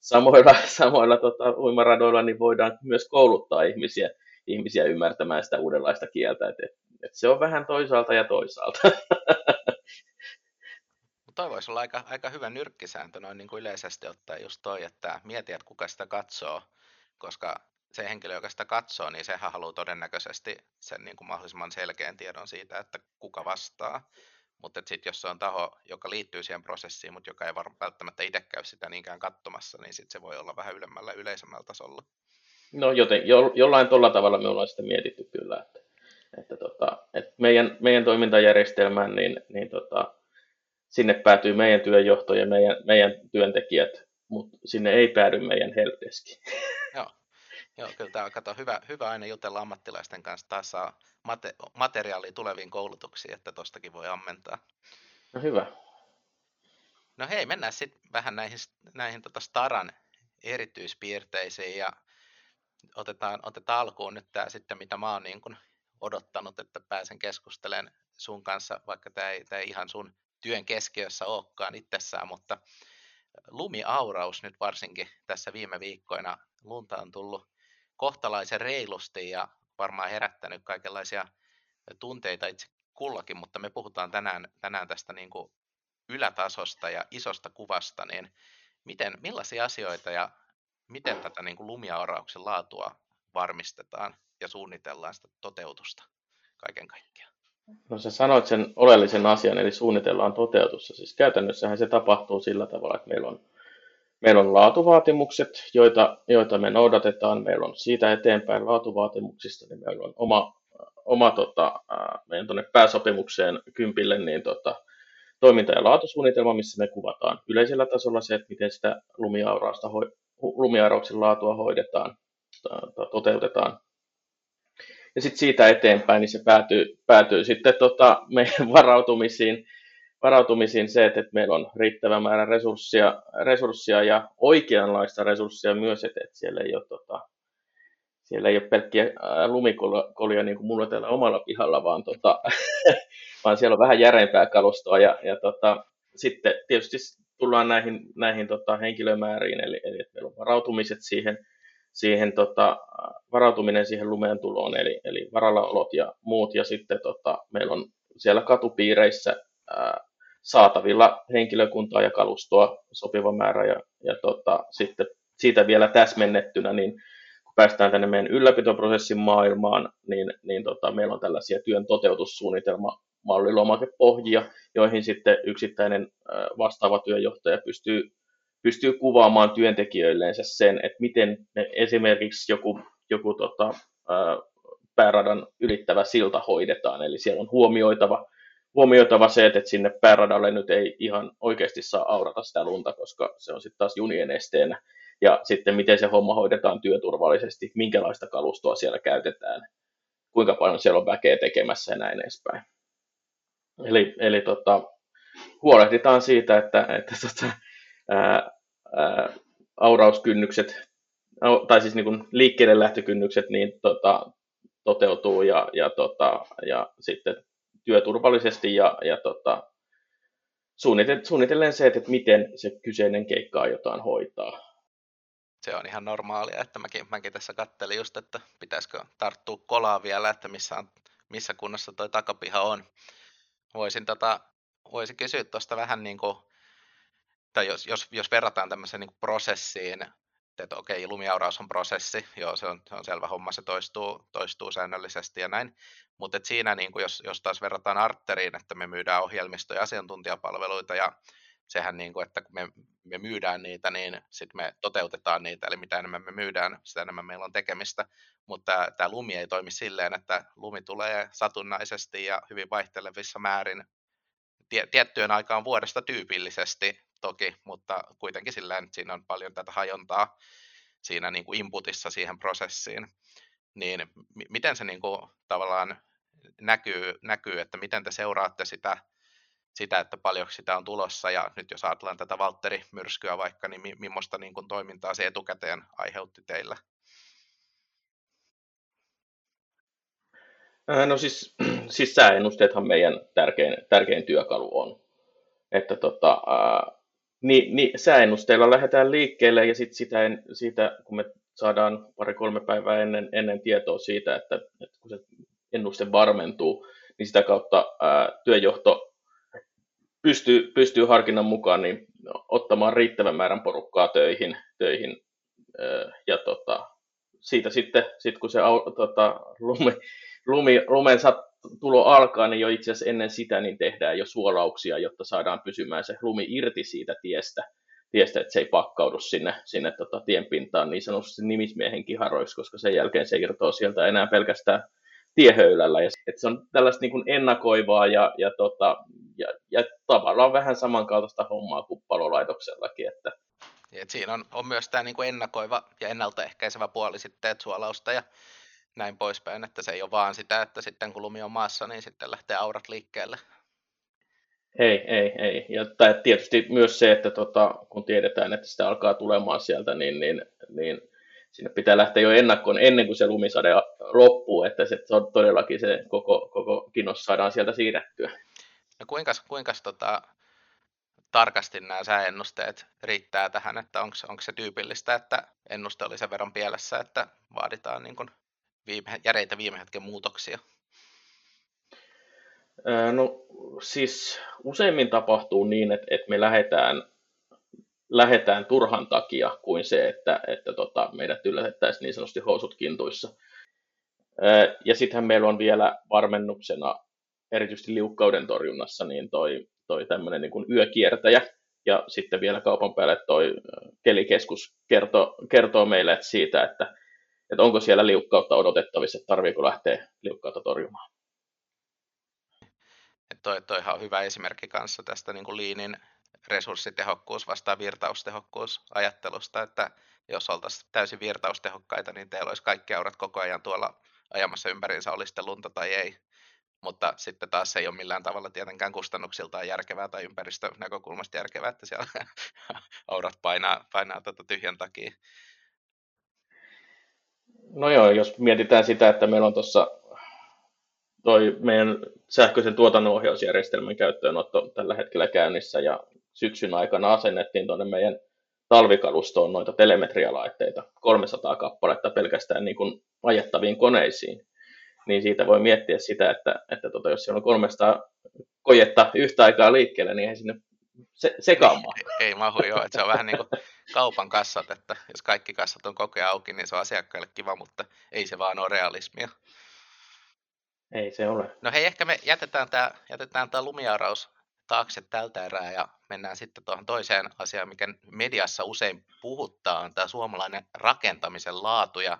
samoilla, samoilla tota, uimaradoilla niin voidaan myös kouluttaa ihmisiä, ihmisiä ymmärtämään sitä uudenlaista kieltä. Et, et, et se on vähän toisaalta ja toisaalta. Toi voisi olla aika, aika hyvä nyrkkisääntö noin niin kuin yleisesti ottaen just toi, että mieti, että kuka sitä katsoo, koska se henkilö, joka sitä katsoo, niin sehän haluaa todennäköisesti sen niin kuin mahdollisimman selkeän tiedon siitä, että kuka vastaa. Mutta sitten jos se on taho, joka liittyy siihen prosessiin, mutta joka ei välttämättä itse käy sitä niinkään katsomassa, niin sitten se voi olla vähän ylemmällä yleisemmällä tasolla. No joten jo, jollain tuolla tavalla me ollaan sitä mietitty kyllä, että, että, tota, että meidän, meidän toimintajärjestelmään niin, niin tota, sinne päätyy meidän työnjohto ja meidän, meidän työntekijät, mutta sinne ei päädy meidän helpdeski. Joo. Joo, kyllä tämä on kato, hyvä, hyvä aina jutella ammattilaisten kanssa. Taas saa mate, materiaalia tuleviin koulutuksiin, että tostakin voi ammentaa. No hyvä. No hei, mennään sitten vähän näihin, näihin tota Staran erityispiirteisiin ja otetaan, otetaan alkuun nyt tämä sitten, mitä mä oon niin kun odottanut, että pääsen keskustelemaan sun kanssa, vaikka tämä ei, tämä ei ihan sun työn keskiössä olekaan itsessään, mutta lumiauraus nyt varsinkin tässä viime viikkoina, lunta on tullut kohtalaisen reilusti ja varmaan herättänyt kaikenlaisia tunteita itse kullakin, mutta me puhutaan tänään, tänään tästä niin kuin ylätasosta ja isosta kuvasta, niin miten, millaisia asioita ja miten tätä niin kuin lumiaurauksen laatua varmistetaan ja suunnitellaan sitä toteutusta kaiken kaikkiaan? No sä sanoit sen oleellisen asian, eli suunnitellaan toteutussa. Siis käytännössähän se tapahtuu sillä tavalla, että meillä on, meillä on laatuvaatimukset, joita, joita me noudatetaan. Meillä on siitä eteenpäin laatuvaatimuksista, niin meillä on oma, oma tota, meidän tuonne pääsopimukseen kympille niin tota, toiminta- ja laatusuunnitelma, missä me kuvataan yleisellä tasolla se, että miten sitä lumiaurausta, lumiaurauksen laatua hoidetaan, toteutetaan ja sitten siitä eteenpäin niin se päätyy, päätyy sitten tota meidän varautumisiin, varautumisiin se, että, että meillä on riittävä määrä resurssia, resurssia ja oikeanlaista resurssia myös, että, että siellä ei ole tota, siellä ei ole pelkkiä lumikolia niin kuin mulla täällä omalla pihalla, vaan, tota, vaan siellä on vähän järeempää kalustoa. Ja, ja tota, sitten tietysti tullaan näihin, näihin tota, henkilömääriin, eli, eli että meillä on varautumiset siihen, siihen tota, varautuminen siihen lumeen tuloon, eli, eli varallaolot ja muut, ja sitten tota, meillä on siellä katupiireissä ää, saatavilla henkilökuntaa ja kalustoa sopiva määrä, ja, ja tota, sitten siitä vielä täsmennettynä, niin kun päästään tänne meidän ylläpitoprosessin maailmaan, niin, niin tota, meillä on tällaisia työn toteutussuunnitelma mallilomakepohjia, joihin sitten yksittäinen vastaava työjohtaja pystyy, pystyy kuvaamaan työntekijöilleensä sen, että miten esimerkiksi joku, joku tota, pääradan ylittävä silta hoidetaan. Eli siellä on huomioitava, huomioitava se, että sinne pääradalle nyt ei ihan oikeasti saa aurata sitä lunta, koska se on sitten taas junien esteenä. Ja sitten miten se homma hoidetaan työturvallisesti, minkälaista kalustoa siellä käytetään, kuinka paljon siellä on väkeä tekemässä ja näin edespäin. Eli, eli tota, huolehditaan siitä, että, että tota, ää, ää, aurauskynnykset, tai siis niin kuin liikkeelle lähtökynnykset, niin tota, toteutuu ja, ja, tota, ja sitten työturvallisesti ja, ja tota, suunnitellen se, että miten se kyseinen keikka aiotaan hoitaa. Se on ihan normaalia, että mäkin, mäkin tässä kattelin just, että pitäisikö tarttua kolaa vielä, että missä, on, missä kunnossa toi takapiha on voisin, tota, voisin kysyä tuosta vähän niin kuin, tai jos, jos, jos verrataan tämmöiseen niin prosessiin, että okei, lumiauraus on prosessi, joo, se on, se on selvä homma, se toistuu, toistuu säännöllisesti ja näin, mutta siinä, niin kuin jos, jos taas verrataan arteriin, että me myydään ohjelmistoja ja asiantuntijapalveluita, ja sehän, niin kuin, että kun me, me myydään niitä, niin sitten me toteutetaan niitä, eli mitä enemmän me myydään, sitä enemmän meillä on tekemistä, mutta tämä lumi ei toimi silleen, että lumi tulee satunnaisesti ja hyvin vaihtelevissa määrin tiettyjen aikaan vuodesta tyypillisesti toki, mutta kuitenkin silleen, että siinä on paljon tätä hajontaa siinä niin kuin inputissa siihen prosessiin. Niin miten se niin kuin tavallaan näkyy, näkyy, että miten te seuraatte sitä, sitä, että paljon sitä on tulossa, ja nyt jos ajatellaan tätä Valtteri-myrskyä vaikka, niin mi- millaista niin kuin toimintaa se etukäteen aiheutti teillä? No siis, siis sääennusteethan meidän tärkein, tärkein työkalu on. Että tota, ää, niin, niin, sääennusteilla lähdetään liikkeelle ja sitten sitä, siitä, kun me saadaan pari-kolme päivää ennen, ennen tietoa siitä, että, että kun se ennuste varmentuu, niin sitä kautta ää, työjohto pystyy, pystyy harkinnan mukaan niin ottamaan riittävän määrän porukkaa töihin, töihin ää, ja tota, siitä sitten, sit kun se tota, lumi, lumi, lumen tulo alkaa, niin jo itse asiassa ennen sitä niin tehdään jo suolauksia, jotta saadaan pysymään se lumi irti siitä tiestä, tiestä että se ei pakkaudu sinne, sinne tota, tienpintaan niin sanotusti nimismiehen kiharoiksi, koska sen jälkeen se irtoaa sieltä enää pelkästään tiehöylällä. Ja, että se on tällaista niin kuin ennakoivaa ja, ja, tota, ja, ja tavallaan vähän samankaltaista hommaa kuin palolaitoksellakin. Että... Et siinä on, on myös tämä niin ennakoiva ja ennaltaehkäisevä puoli sitten, että suolausta ja näin poispäin, että se ei ole vaan sitä, että sitten kun lumi on maassa, niin sitten lähtee aurat liikkeelle. Ei, ei, ei. Ja tai tietysti myös se, että tota, kun tiedetään, että sitä alkaa tulemaan sieltä, niin, niin, niin sinne pitää lähteä jo ennakkoon ennen kuin se lumisade loppuu, että se on todellakin se koko, koko kinos saadaan sieltä siirrettyä. No kuinka, kuinka tota, tarkasti nämä sääennusteet riittää tähän, että onko se tyypillistä, että ennuste oli sen verran pielessä, että vaaditaan niin kuin viime, järeitä viime hetken muutoksia? No siis useimmin tapahtuu niin, että, että me lähdetään, lähdetään turhan takia kuin se, että, että tota, meidät yllätettäisiin niin sanotusti housut kintuissa. Ja sittenhän meillä on vielä varmennuksena, erityisesti liukkauden torjunnassa, niin toi, toi tämmöinen niin yökiertäjä, ja sitten vielä kaupan päälle toi kelikeskus kertoo, kertoo meille siitä, että että onko siellä liukkautta odotettavissa, että tarviiko lähteä liukkautta torjumaan. Toi, toihan on hyvä esimerkki kanssa tästä niin kuin liinin resurssitehokkuus vastaan virtaustehokkuus ajattelusta, että jos oltaisiin täysin virtaustehokkaita, niin teillä olisi kaikki aurat koko ajan tuolla ajamassa ympäriinsä, oli sitten lunta tai ei. Mutta sitten taas se ei ole millään tavalla tietenkään kustannuksiltaan järkevää tai ympäristönäkökulmasta järkevää, että siellä aurat painaa, painaa tuota tyhjän takia. No joo, jos mietitään sitä, että meillä on tuossa toi meidän sähköisen tuotannonohjausjärjestelmän käyttöönotto tällä hetkellä käynnissä ja syksyn aikana asennettiin tuonne meidän talvikalustoon noita telemetrialaitteita, 300 kappaletta pelkästään niin kuin ajettaviin koneisiin, niin siitä voi miettiä sitä, että, että tota, jos siellä on 300 kojetta yhtä aikaa liikkeellä, niin ei sinne se, sekaan Ei, ei mahu joo, että se on vähän niin kuin kaupan kassat, että jos kaikki kassat on koko ajan auki, niin se on asiakkaille kiva, mutta ei se vaan ole realismia. Ei se ole. No hei, ehkä me jätetään tämä jätetään tää lumiaraus taakse tältä erää ja mennään sitten tuohon toiseen asiaan, mikä mediassa usein puhuttaa, on tämä suomalainen rakentamisen laatu ja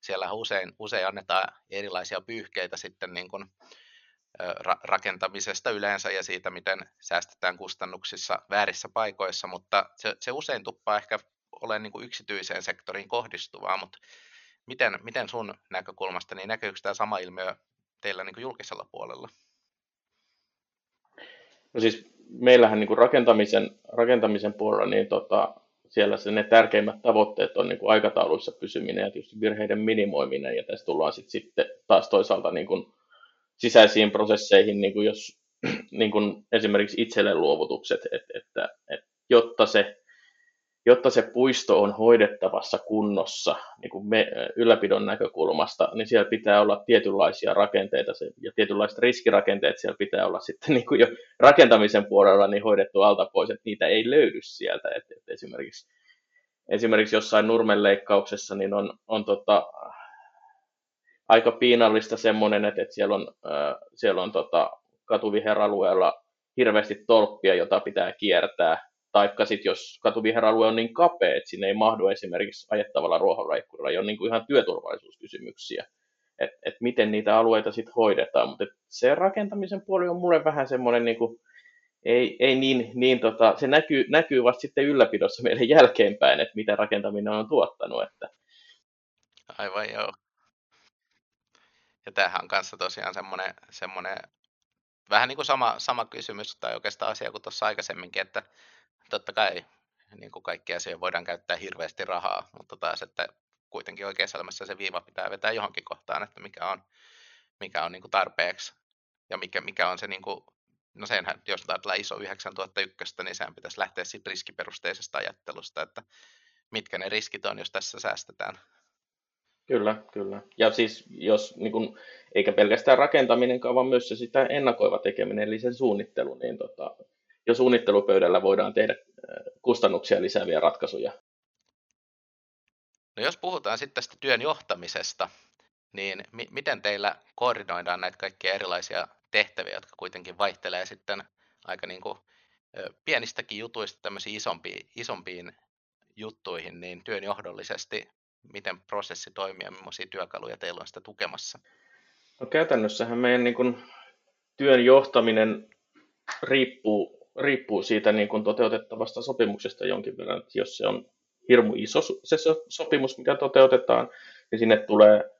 siellä usein, usein annetaan erilaisia pyyhkeitä sitten niin kuin, ra- rakentamisesta yleensä ja siitä, miten säästetään kustannuksissa väärissä paikoissa, mutta se, se usein tuppaa ehkä olemaan niin kuin yksityiseen sektoriin kohdistuvaa, mutta miten, miten sun näkökulmasta, niin näkyykö tämä sama ilmiö teillä niin kuin julkisella puolella? No siis meillähän niin kuin rakentamisen, rakentamisen puolella, niin tota, siellä se ne tärkeimmät tavoitteet on niin kuin aikatauluissa pysyminen ja tietysti virheiden minimoiminen, ja tässä tullaan sit, sitten taas toisaalta niin kuin sisäisiin prosesseihin, niin kuin jos niin kuin esimerkiksi itselle luovutukset, että, että, että jotta se jotta se puisto on hoidettavassa kunnossa niin kuin me, ylläpidon näkökulmasta, niin siellä pitää olla tietynlaisia rakenteita se, ja tietynlaiset riskirakenteet siellä pitää olla sitten niin kuin jo rakentamisen puolella niin hoidettu alta pois, että niitä ei löydy sieltä. että että esimerkiksi, esimerkiksi jossain nurmenleikkauksessa niin on, on tota, aika piinallista semmoinen, että, että siellä on, äh, siellä on tota, katuviheralueella hirveästi tolppia, jota pitää kiertää, taikka sitten jos katuviheralue on niin kapea, että sinne ei mahdu esimerkiksi ajettavalla ruohonleikkurilla, ei ole niin kuin ihan työturvallisuuskysymyksiä, että et miten niitä alueita sitten hoidetaan, mutta se rakentamisen puoli on mulle vähän semmoinen niin kuin, ei, ei niin, niin tota, se näkyy, näkyy vasta sitten ylläpidossa meille jälkeenpäin, että mitä rakentaminen on tuottanut. Että. Aivan joo. Ja tämähän on kanssa tosiaan semmoinen, semmoinen vähän niin kuin sama, sama kysymys tai oikeastaan asia kuin tuossa aikaisemminkin, että totta kai niin kuin kaikki asioita voidaan käyttää hirveästi rahaa, mutta taas, että kuitenkin oikeassa elämässä se viiva pitää vetää johonkin kohtaan, että mikä on, mikä on niin kuin tarpeeksi ja mikä, mikä on se, niin kuin, no senhän, jos ajatellaan iso 9001, niin sehän pitäisi lähteä siitä riskiperusteisesta ajattelusta, että mitkä ne riskit on, jos tässä säästetään. Kyllä, kyllä. Ja siis jos, niin kun, eikä pelkästään rakentaminen, vaan myös se sitä ennakoiva tekeminen, eli sen suunnittelu, niin tota, jo suunnittelupöydällä voidaan tehdä kustannuksia lisääviä ratkaisuja. No jos puhutaan sitten tästä työn johtamisesta, niin mi- miten teillä koordinoidaan näitä kaikkia erilaisia tehtäviä, jotka kuitenkin vaihtelee sitten aika niin kuin pienistäkin jutuista tämmöisiin isompiin, isompiin juttuihin, niin työn johdollisesti, miten prosessi toimii ja millaisia työkaluja teillä on sitä tukemassa? No käytännössähän meidän niin kuin, työn johtaminen riippuu riippuu siitä niin kuin toteutettavasta sopimuksesta jonkin verran. Että jos se on hirmu iso se sopimus, mikä toteutetaan, niin sinne tulee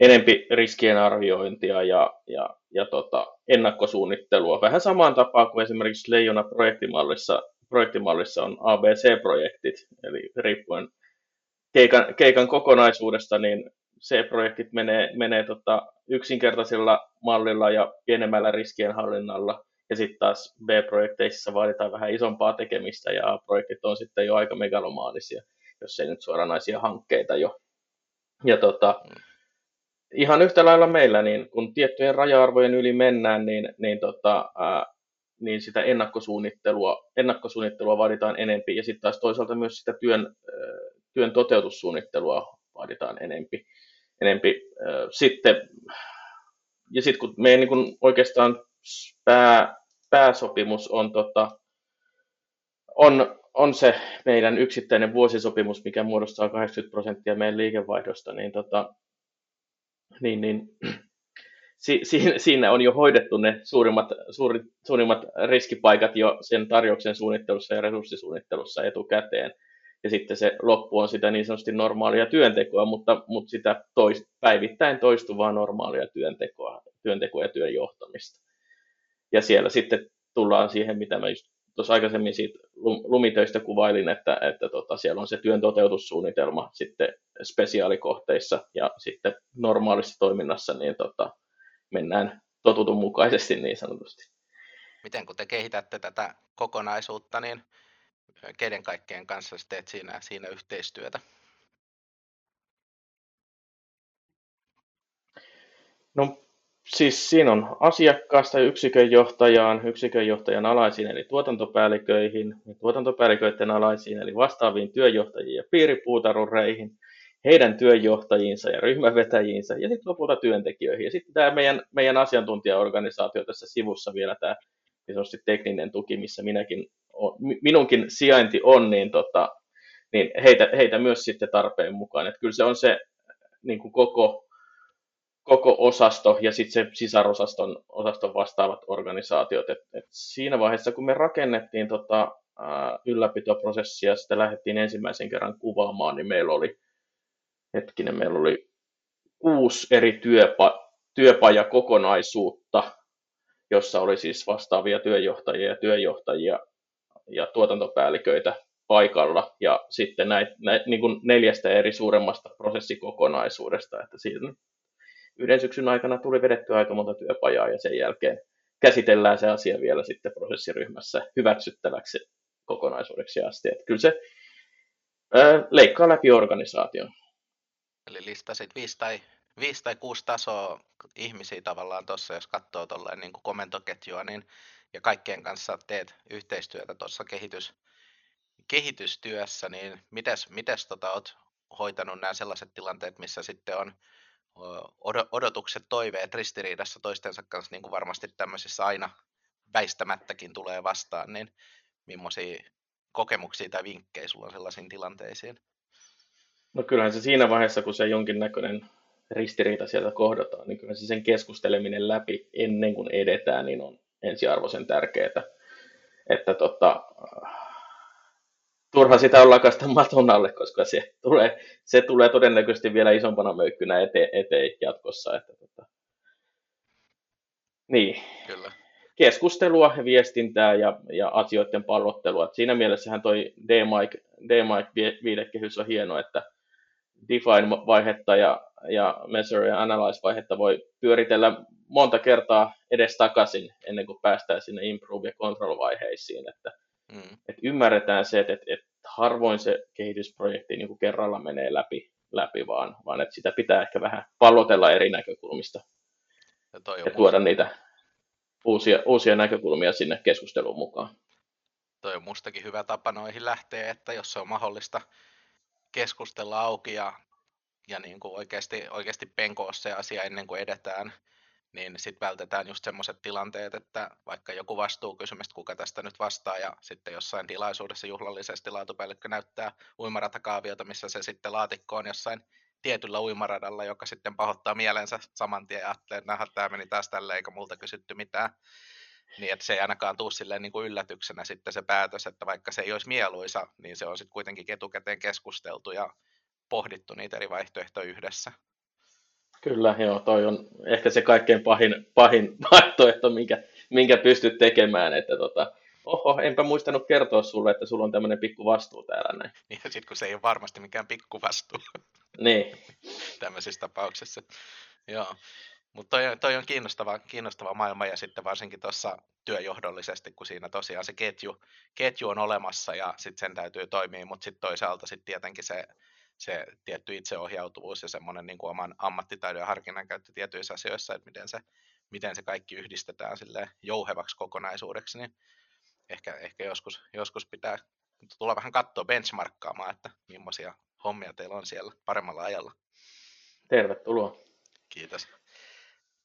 enempi riskien arviointia ja, ja, ja tota, ennakkosuunnittelua. Vähän samaan tapaan kuin esimerkiksi Leijona projektimallissa, projektimallissa on ABC-projektit, eli riippuen keikan, keikan kokonaisuudesta, niin C-projektit menee, menee tota yksinkertaisella mallilla ja pienemmällä riskien hallinnalla – ja sitten taas B-projekteissa vaaditaan vähän isompaa tekemistä ja A-projektit on sitten jo aika megalomaanisia, jos ei nyt suoranaisia hankkeita jo. Ja tota, ihan yhtä lailla meillä, niin kun tiettyjen raja-arvojen yli mennään, niin, niin, tota, ää, niin sitä ennakkosuunnittelua, ennakkosuunnittelua vaaditaan enempi ja sitten taas toisaalta myös sitä työn, ää, työn toteutussuunnittelua vaaditaan enempi. enempi. Sitten, ja sitten kun meidän niin kun oikeastaan pää, pääsopimus on, tota, on, on se meidän yksittäinen vuosisopimus, mikä muodostaa 80 prosenttia meidän liikevaihdosta, niin, tota, niin, niin si, si, siinä on jo hoidettu ne suurimmat, suuri, suurimmat riskipaikat jo sen tarjouksen suunnittelussa ja resurssisuunnittelussa etukäteen. Ja sitten se loppu on sitä niin sanotusti normaalia työntekoa, mutta, mutta sitä toist, päivittäin toistuvaa normaalia työntekoa, työntekoa ja työn johtamista. Ja siellä sitten tullaan siihen, mitä mä just tuossa aikaisemmin siitä lumitöistä kuvailin, että, että tota, siellä on se työn toteutussuunnitelma sitten spesiaalikohteissa ja sitten normaalissa toiminnassa niin tota, mennään totutun mukaisesti niin sanotusti. Miten kun te kehitätte tätä kokonaisuutta, niin keiden kaikkien kanssa teet siinä, siinä yhteistyötä? No siis siinä on asiakkaasta yksikönjohtajaan, yksikönjohtajan alaisiin eli tuotantopäälliköihin, tuotantopäälliköiden alaisiin eli vastaaviin työjohtajiin ja piiripuutarureihin, heidän työjohtajiinsa ja ryhmävetäjiinsä ja sitten lopulta työntekijöihin. Ja sitten tämä meidän, meidän asiantuntijaorganisaatio tässä sivussa vielä tämä niin tekninen tuki, missä minäkin minunkin sijainti on, niin, tota, niin heitä, heitä myös sitten tarpeen mukaan. Että kyllä se on se niin kuin koko koko osasto ja sitten se sisarosaston osaston vastaavat organisaatiot. Et, et siinä vaiheessa, kun me rakennettiin tota, ää, ylläpitoprosessia ja sitä lähdettiin ensimmäisen kerran kuvaamaan, niin meillä oli, hetkinen, meillä oli kuusi eri työpa, työpajakokonaisuutta, jossa oli siis vastaavia työjohtajia ja työjohtajia ja tuotantopäälliköitä paikalla ja sitten näit, näit, niin kuin neljästä eri suuremmasta prosessikokonaisuudesta, että siinä yhden syksyn aikana tuli vedettyä aika monta työpajaa ja sen jälkeen käsitellään se asia vielä sitten prosessiryhmässä hyväksyttäväksi kokonaisuudeksi asti. Että kyllä se ää, leikkaa läpi organisaation. Eli listasit viisi tai, viisi tai kuusi tasoa ihmisiä tavallaan tuossa, jos katsoo tuollainen niin komentoketjua, niin, ja kaikkien kanssa teet yhteistyötä tuossa kehitys, kehitystyössä, niin mites, mites tota, oot hoitanut nämä sellaiset tilanteet, missä sitten on odotukset, toiveet ristiriidassa toistensa kanssa, niin kuin varmasti tämmöisissä aina väistämättäkin tulee vastaan, niin millaisia kokemuksia tai vinkkejä sulla on sellaisiin tilanteisiin? No kyllähän se siinä vaiheessa, kun se jonkinnäköinen ristiriita sieltä kohdataan, niin kyllä se sen keskusteleminen läpi ennen kuin edetään, niin on ensiarvoisen tärkeää. Että tota, turha sitä on lakasta maton alle, koska se tulee, se tulee todennäköisesti vielä isompana möykkynä eteen, eteen jatkossa. Että, tota, niin. Kyllä. Keskustelua, viestintää ja, ja asioiden pallottelua. siinä mielessähän toi D-Mike, D-Mike viidekehys on hieno, että Define-vaihetta ja, ja Measure ja Analyze-vaihetta voi pyöritellä monta kertaa edes takaisin ennen kuin päästään sinne Improve- ja Control-vaiheisiin. Että, Mm. Et ymmärretään se, että et, et harvoin se kehitysprojekti niin kuin kerralla menee läpi, läpi vaan, vaan että sitä pitää ehkä vähän pallotella eri näkökulmista ja, toi ja tuoda niitä uusia, uusia näkökulmia sinne keskusteluun mukaan. Toi on mustakin hyvä tapa noihin lähteä, että jos se on mahdollista keskustella auki ja, ja niin kuin oikeasti, oikeasti penkoa se asia ennen kuin edetään, niin sitten vältetään just semmoiset tilanteet, että vaikka joku vastuukysymys, kuka tästä nyt vastaa, ja sitten jossain tilaisuudessa juhlallisesti laatupäällikkö näyttää uimaratakaaviota, missä se sitten laatikko on jossain tietyllä uimaradalla, joka sitten pahoittaa mielensä saman tien ja ajattelee, että tämä meni taas tälleen, eikä multa kysytty mitään. Niin, että se ei ainakaan tule silleen niin kuin yllätyksenä sitten se päätös, että vaikka se ei olisi mieluisa, niin se on sitten kuitenkin etukäteen keskusteltu ja pohdittu niitä eri vaihtoehtoja yhdessä. Kyllä, joo, toi on ehkä se kaikkein pahin, pahin vaihtoehto, minkä, minkä pystyt tekemään, että tota, oho, enpä muistanut kertoa sulle, että sulla on tämmöinen pikku vastuu täällä näin. Niin, ja sitten kun se ei ole varmasti mikään pikku vastuu. Niin. Tämmöisissä tapauksissa. Joo. Mutta toi, toi, on kiinnostava, kiinnostava maailma ja sitten varsinkin tuossa työjohdollisesti, kun siinä tosiaan se ketju, ketju on olemassa ja sitten sen täytyy toimia, mutta sitten toisaalta sitten tietenkin se se tietty itseohjautuvuus ja semmoinen niin kuin oman ammattitaidon ja harkinnan käyttö tietyissä asioissa, että miten se, miten se kaikki yhdistetään sille jouhevaksi kokonaisuudeksi, niin ehkä, ehkä joskus, joskus pitää tulla vähän katsoa benchmarkkaamaan, että millaisia hommia teillä on siellä paremmalla ajalla. Tervetuloa. Kiitos.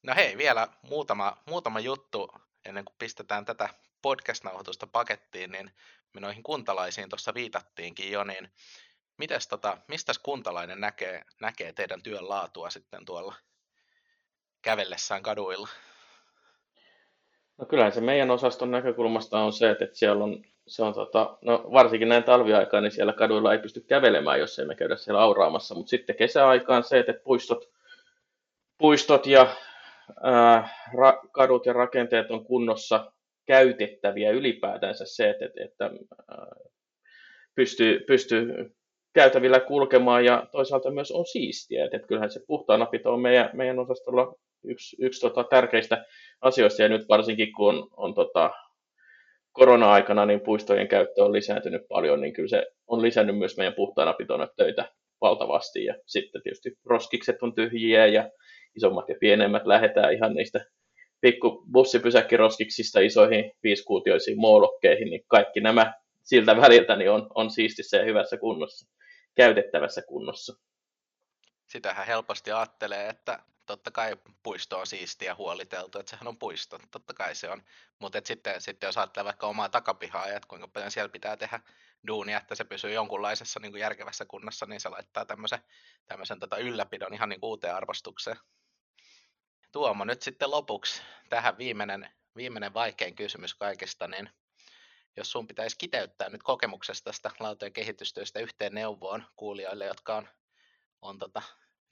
No hei, vielä muutama, muutama juttu ennen kuin pistetään tätä podcast-nauhoitusta pakettiin, niin me noihin kuntalaisiin tuossa viitattiinkin jo, niin Mites tota, mistä kuntalainen näkee, näkee teidän työn laatua sitten tuolla kävellessään kaduilla? No kyllähän se meidän osaston näkökulmasta on se, että siellä on, se on tota, no varsinkin näin talviaikaan, niin siellä kaduilla ei pysty kävelemään, jos emme käydä siellä auraamassa, mutta sitten kesäaikaan se, että puistot, puistot ja ää, ra, kadut ja rakenteet on kunnossa, käytettäviä ylipäätänsä se, että, että, että pystyy, pystyy käytävillä kulkemaan ja toisaalta myös on siistiä. Että, kyllähän se puhtaanapito on meidän, meidän osastolla yksi, yksi tota, tärkeistä asioista ja nyt varsinkin kun on, on tota, korona-aikana niin puistojen käyttö on lisääntynyt paljon, niin kyllä se on lisännyt myös meidän puhtaanapitona töitä valtavasti. Ja sitten tietysti roskikset on tyhjiä ja isommat ja pienemmät lähetään ihan niistä pikku bussipysäkkiroskiksista isoihin viisikuutioisiin moolokkeihin, niin kaikki nämä siltä väliltä niin on, on siistissä ja hyvässä kunnossa, käytettävässä kunnossa. Sitähän helposti ajattelee, että totta kai puisto on siistiä ja huoliteltu, että sehän on puisto, totta kai se on. Mutta sitten, sitten jos ajattelee vaikka omaa takapihaa ja että kuinka paljon siellä pitää tehdä duunia, että se pysyy jonkunlaisessa niin kuin järkevässä kunnossa, niin se laittaa tämmöisen, tämmöisen tota ylläpidon ihan niin kuin uuteen arvostukseen. Tuomo, nyt sitten lopuksi tähän viimeinen, viimeinen vaikein kysymys kaikesta, niin jos sun pitäisi kiteyttää nyt kokemuksesta tästä lautojen kehitystyöstä yhteen neuvoon kuulijoille, jotka on, on tota,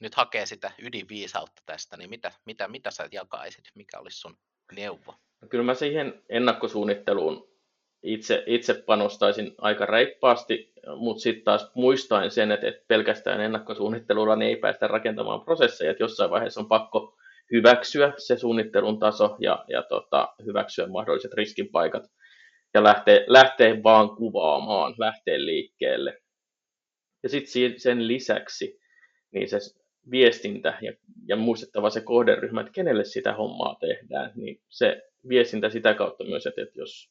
nyt hakee sitä ydinviisautta tästä, niin mitä, mitä, mitä sä jakaisit? Mikä olisi sun neuvo? No kyllä mä siihen ennakkosuunnitteluun itse, itse panostaisin aika reippaasti, mutta sitten taas muistaen sen, että, että pelkästään ennakkosuunnittelulla niin ei päästä rakentamaan prosesseja, että jossain vaiheessa on pakko hyväksyä se suunnittelun taso ja, ja tota, hyväksyä mahdolliset riskinpaikat ja lähteä, lähteä vaan kuvaamaan, lähteä liikkeelle. Ja sitten sen lisäksi niin se viestintä ja, ja muistettava se kohderyhmä, että kenelle sitä hommaa tehdään, niin se viestintä sitä kautta myös, että, että jos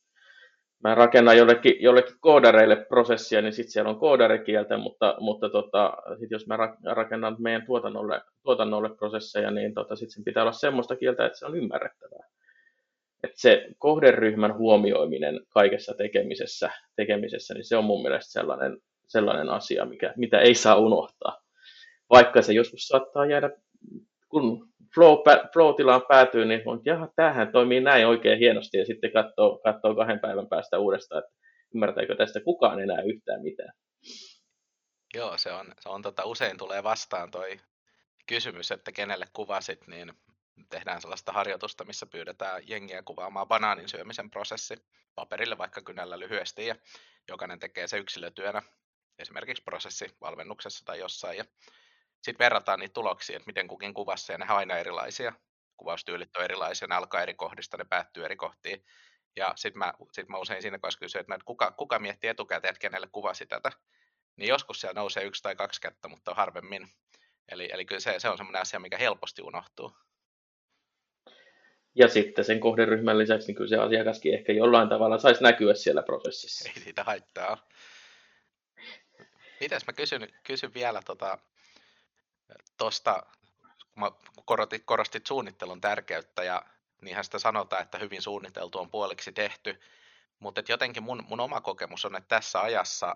mä rakennan jollekin, jollekin koodareille prosessia, niin sitten siellä on koodarikieltä, mutta, mutta tota, sit jos mä rakennan meidän tuotannolle, tuotannolle prosesseja, niin tota, sitten sen pitää olla semmoista kieltä, että se on ymmärrettävää. Et se kohderyhmän huomioiminen kaikessa tekemisessä, tekemisessä niin se on mun mielestä sellainen, sellainen asia, mikä, mitä ei saa unohtaa. Vaikka se joskus saattaa jäädä, kun flow, flow-tilaan päätyy, niin on, että jaha, tämähän toimii näin oikein hienosti, ja sitten katsoo, katsoo kahden päivän päästä uudestaan, että ymmärtääkö tästä kukaan enää yhtään mitään. Joo, se on, se on tota, usein tulee vastaan toi kysymys, että kenelle kuvasit, niin tehdään sellaista harjoitusta, missä pyydetään jengiä kuvaamaan banaanin syömisen prosessi paperille vaikka kynällä lyhyesti ja jokainen tekee se yksilötyönä esimerkiksi prosessivalmennuksessa tai jossain ja sitten verrataan niitä tuloksia, että miten kukin kuvassa ja ne on aina erilaisia. Kuvaustyylit on erilaisia, ne alkaa eri kohdista, ne päättyy eri kohtiin. Ja sitten mä, sit mä usein siinä kohdassa kysyn, että, no, kuka, kuka miettii etukäteen, että kenelle kuvasi tätä. Niin joskus siellä nousee yksi tai kaksi kättä, mutta harvemmin. Eli, eli kyllä se, se on semmoinen asia, mikä helposti unohtuu. Ja sitten sen kohderyhmän lisäksi, niin kyllä se asiakaskin ehkä jollain tavalla saisi näkyä siellä prosessissa. Ei siitä haittaa. Mites mä kysyn, kysyn vielä tota, tuosta, kun korotit, korostit suunnittelun tärkeyttä ja niinhän sitä sanotaan, että hyvin suunniteltu on puoliksi tehty, mutta jotenkin mun, mun oma kokemus on, että tässä ajassa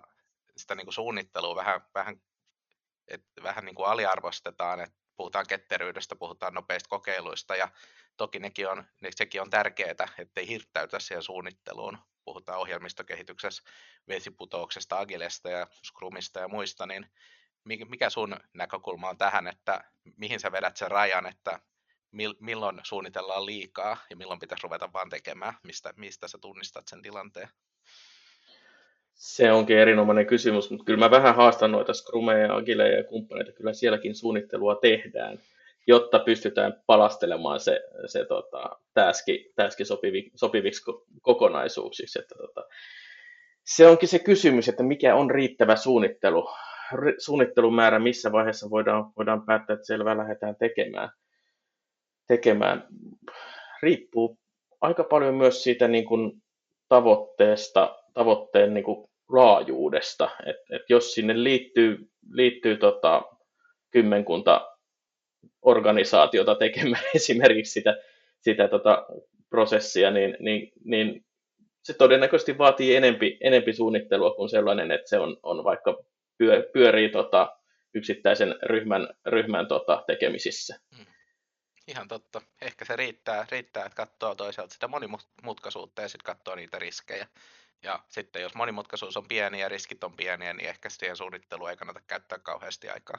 sitä niin kuin suunnittelua vähän, vähän, et, vähän niin kuin aliarvostetaan, että puhutaan ketteryydestä, puhutaan nopeista kokeiluista ja toki nekin on, ne, sekin on tärkeää, ettei hirttäytä siihen suunnitteluun. Puhutaan ohjelmistokehityksessä, vesiputouksesta, agilesta ja scrumista ja muista, niin mikä sun näkökulma on tähän, että mihin sä vedät sen rajan, että milloin suunnitellaan liikaa ja milloin pitäisi ruveta vaan tekemään, mistä, mistä sä tunnistat sen tilanteen? Se onkin erinomainen kysymys, mutta kyllä mä vähän haastan noita Scrumeja, Agileja ja kumppaneita, kyllä sielläkin suunnittelua tehdään, jotta pystytään palastelemaan se, se tota, täski, täski sopivi, sopiviksi kokonaisuuksiksi. Että, tota, se onkin se kysymys, että mikä on riittävä suunnittelu suunnittelumäärä, missä vaiheessa voidaan, voidaan päättää, että selvä lähdetään tekemään. tekemään. Riippuu aika paljon myös siitä niin kuin tavoitteesta, tavoitteen niin kuin laajuudesta. Et, et jos sinne liittyy, liittyy tota, kymmenkunta organisaatiota tekemään esimerkiksi sitä, sitä tota prosessia, niin, niin, niin se todennäköisesti vaatii enempi, enempi suunnittelua kuin sellainen, että se on, on vaikka pyö, pyörii tota, yksittäisen ryhmän, ryhmän tota, tekemisissä. Mm. Ihan totta. Ehkä se riittää, riittää että katsoo toisaalta sitä monimutkaisuutta ja sitten katsoo niitä riskejä. Ja sitten jos monimutkaisuus on pieni ja riskit on pieniä, niin ehkä siihen suunnitteluun ei kannata käyttää kauheasti aikaa.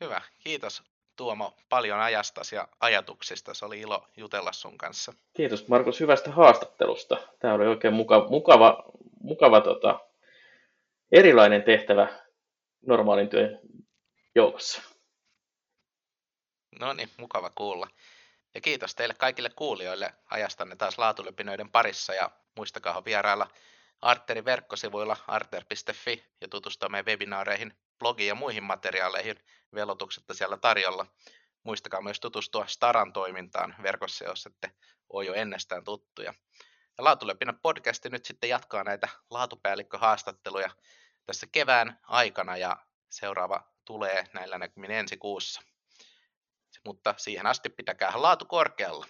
Hyvä, kiitos Tuomo paljon ajastasi ja ajatuksista. Se oli ilo jutella sun kanssa. Kiitos Markus hyvästä haastattelusta. Tämä oli oikein mukava, mukava, mukava tota, erilainen tehtävä normaalin työn joukossa. No niin, mukava kuulla. Ja kiitos teille kaikille kuulijoille ajastanne taas laatulepinoiden parissa ja muistakaa vierailla Arterin verkkosivuilla arter.fi ja tutustua meidän webinaareihin, blogiin ja muihin materiaaleihin velotuksetta siellä tarjolla. Muistakaa myös tutustua Staran toimintaan verkossa, jos ette ole jo ennestään tuttuja. Ja Laatulepinä podcasti nyt sitten jatkaa näitä laatupäällikköhaastatteluja tässä kevään aikana ja seuraava tulee näillä näkymin ensi kuussa. Mutta siihen asti pitäkää laatu korkealla.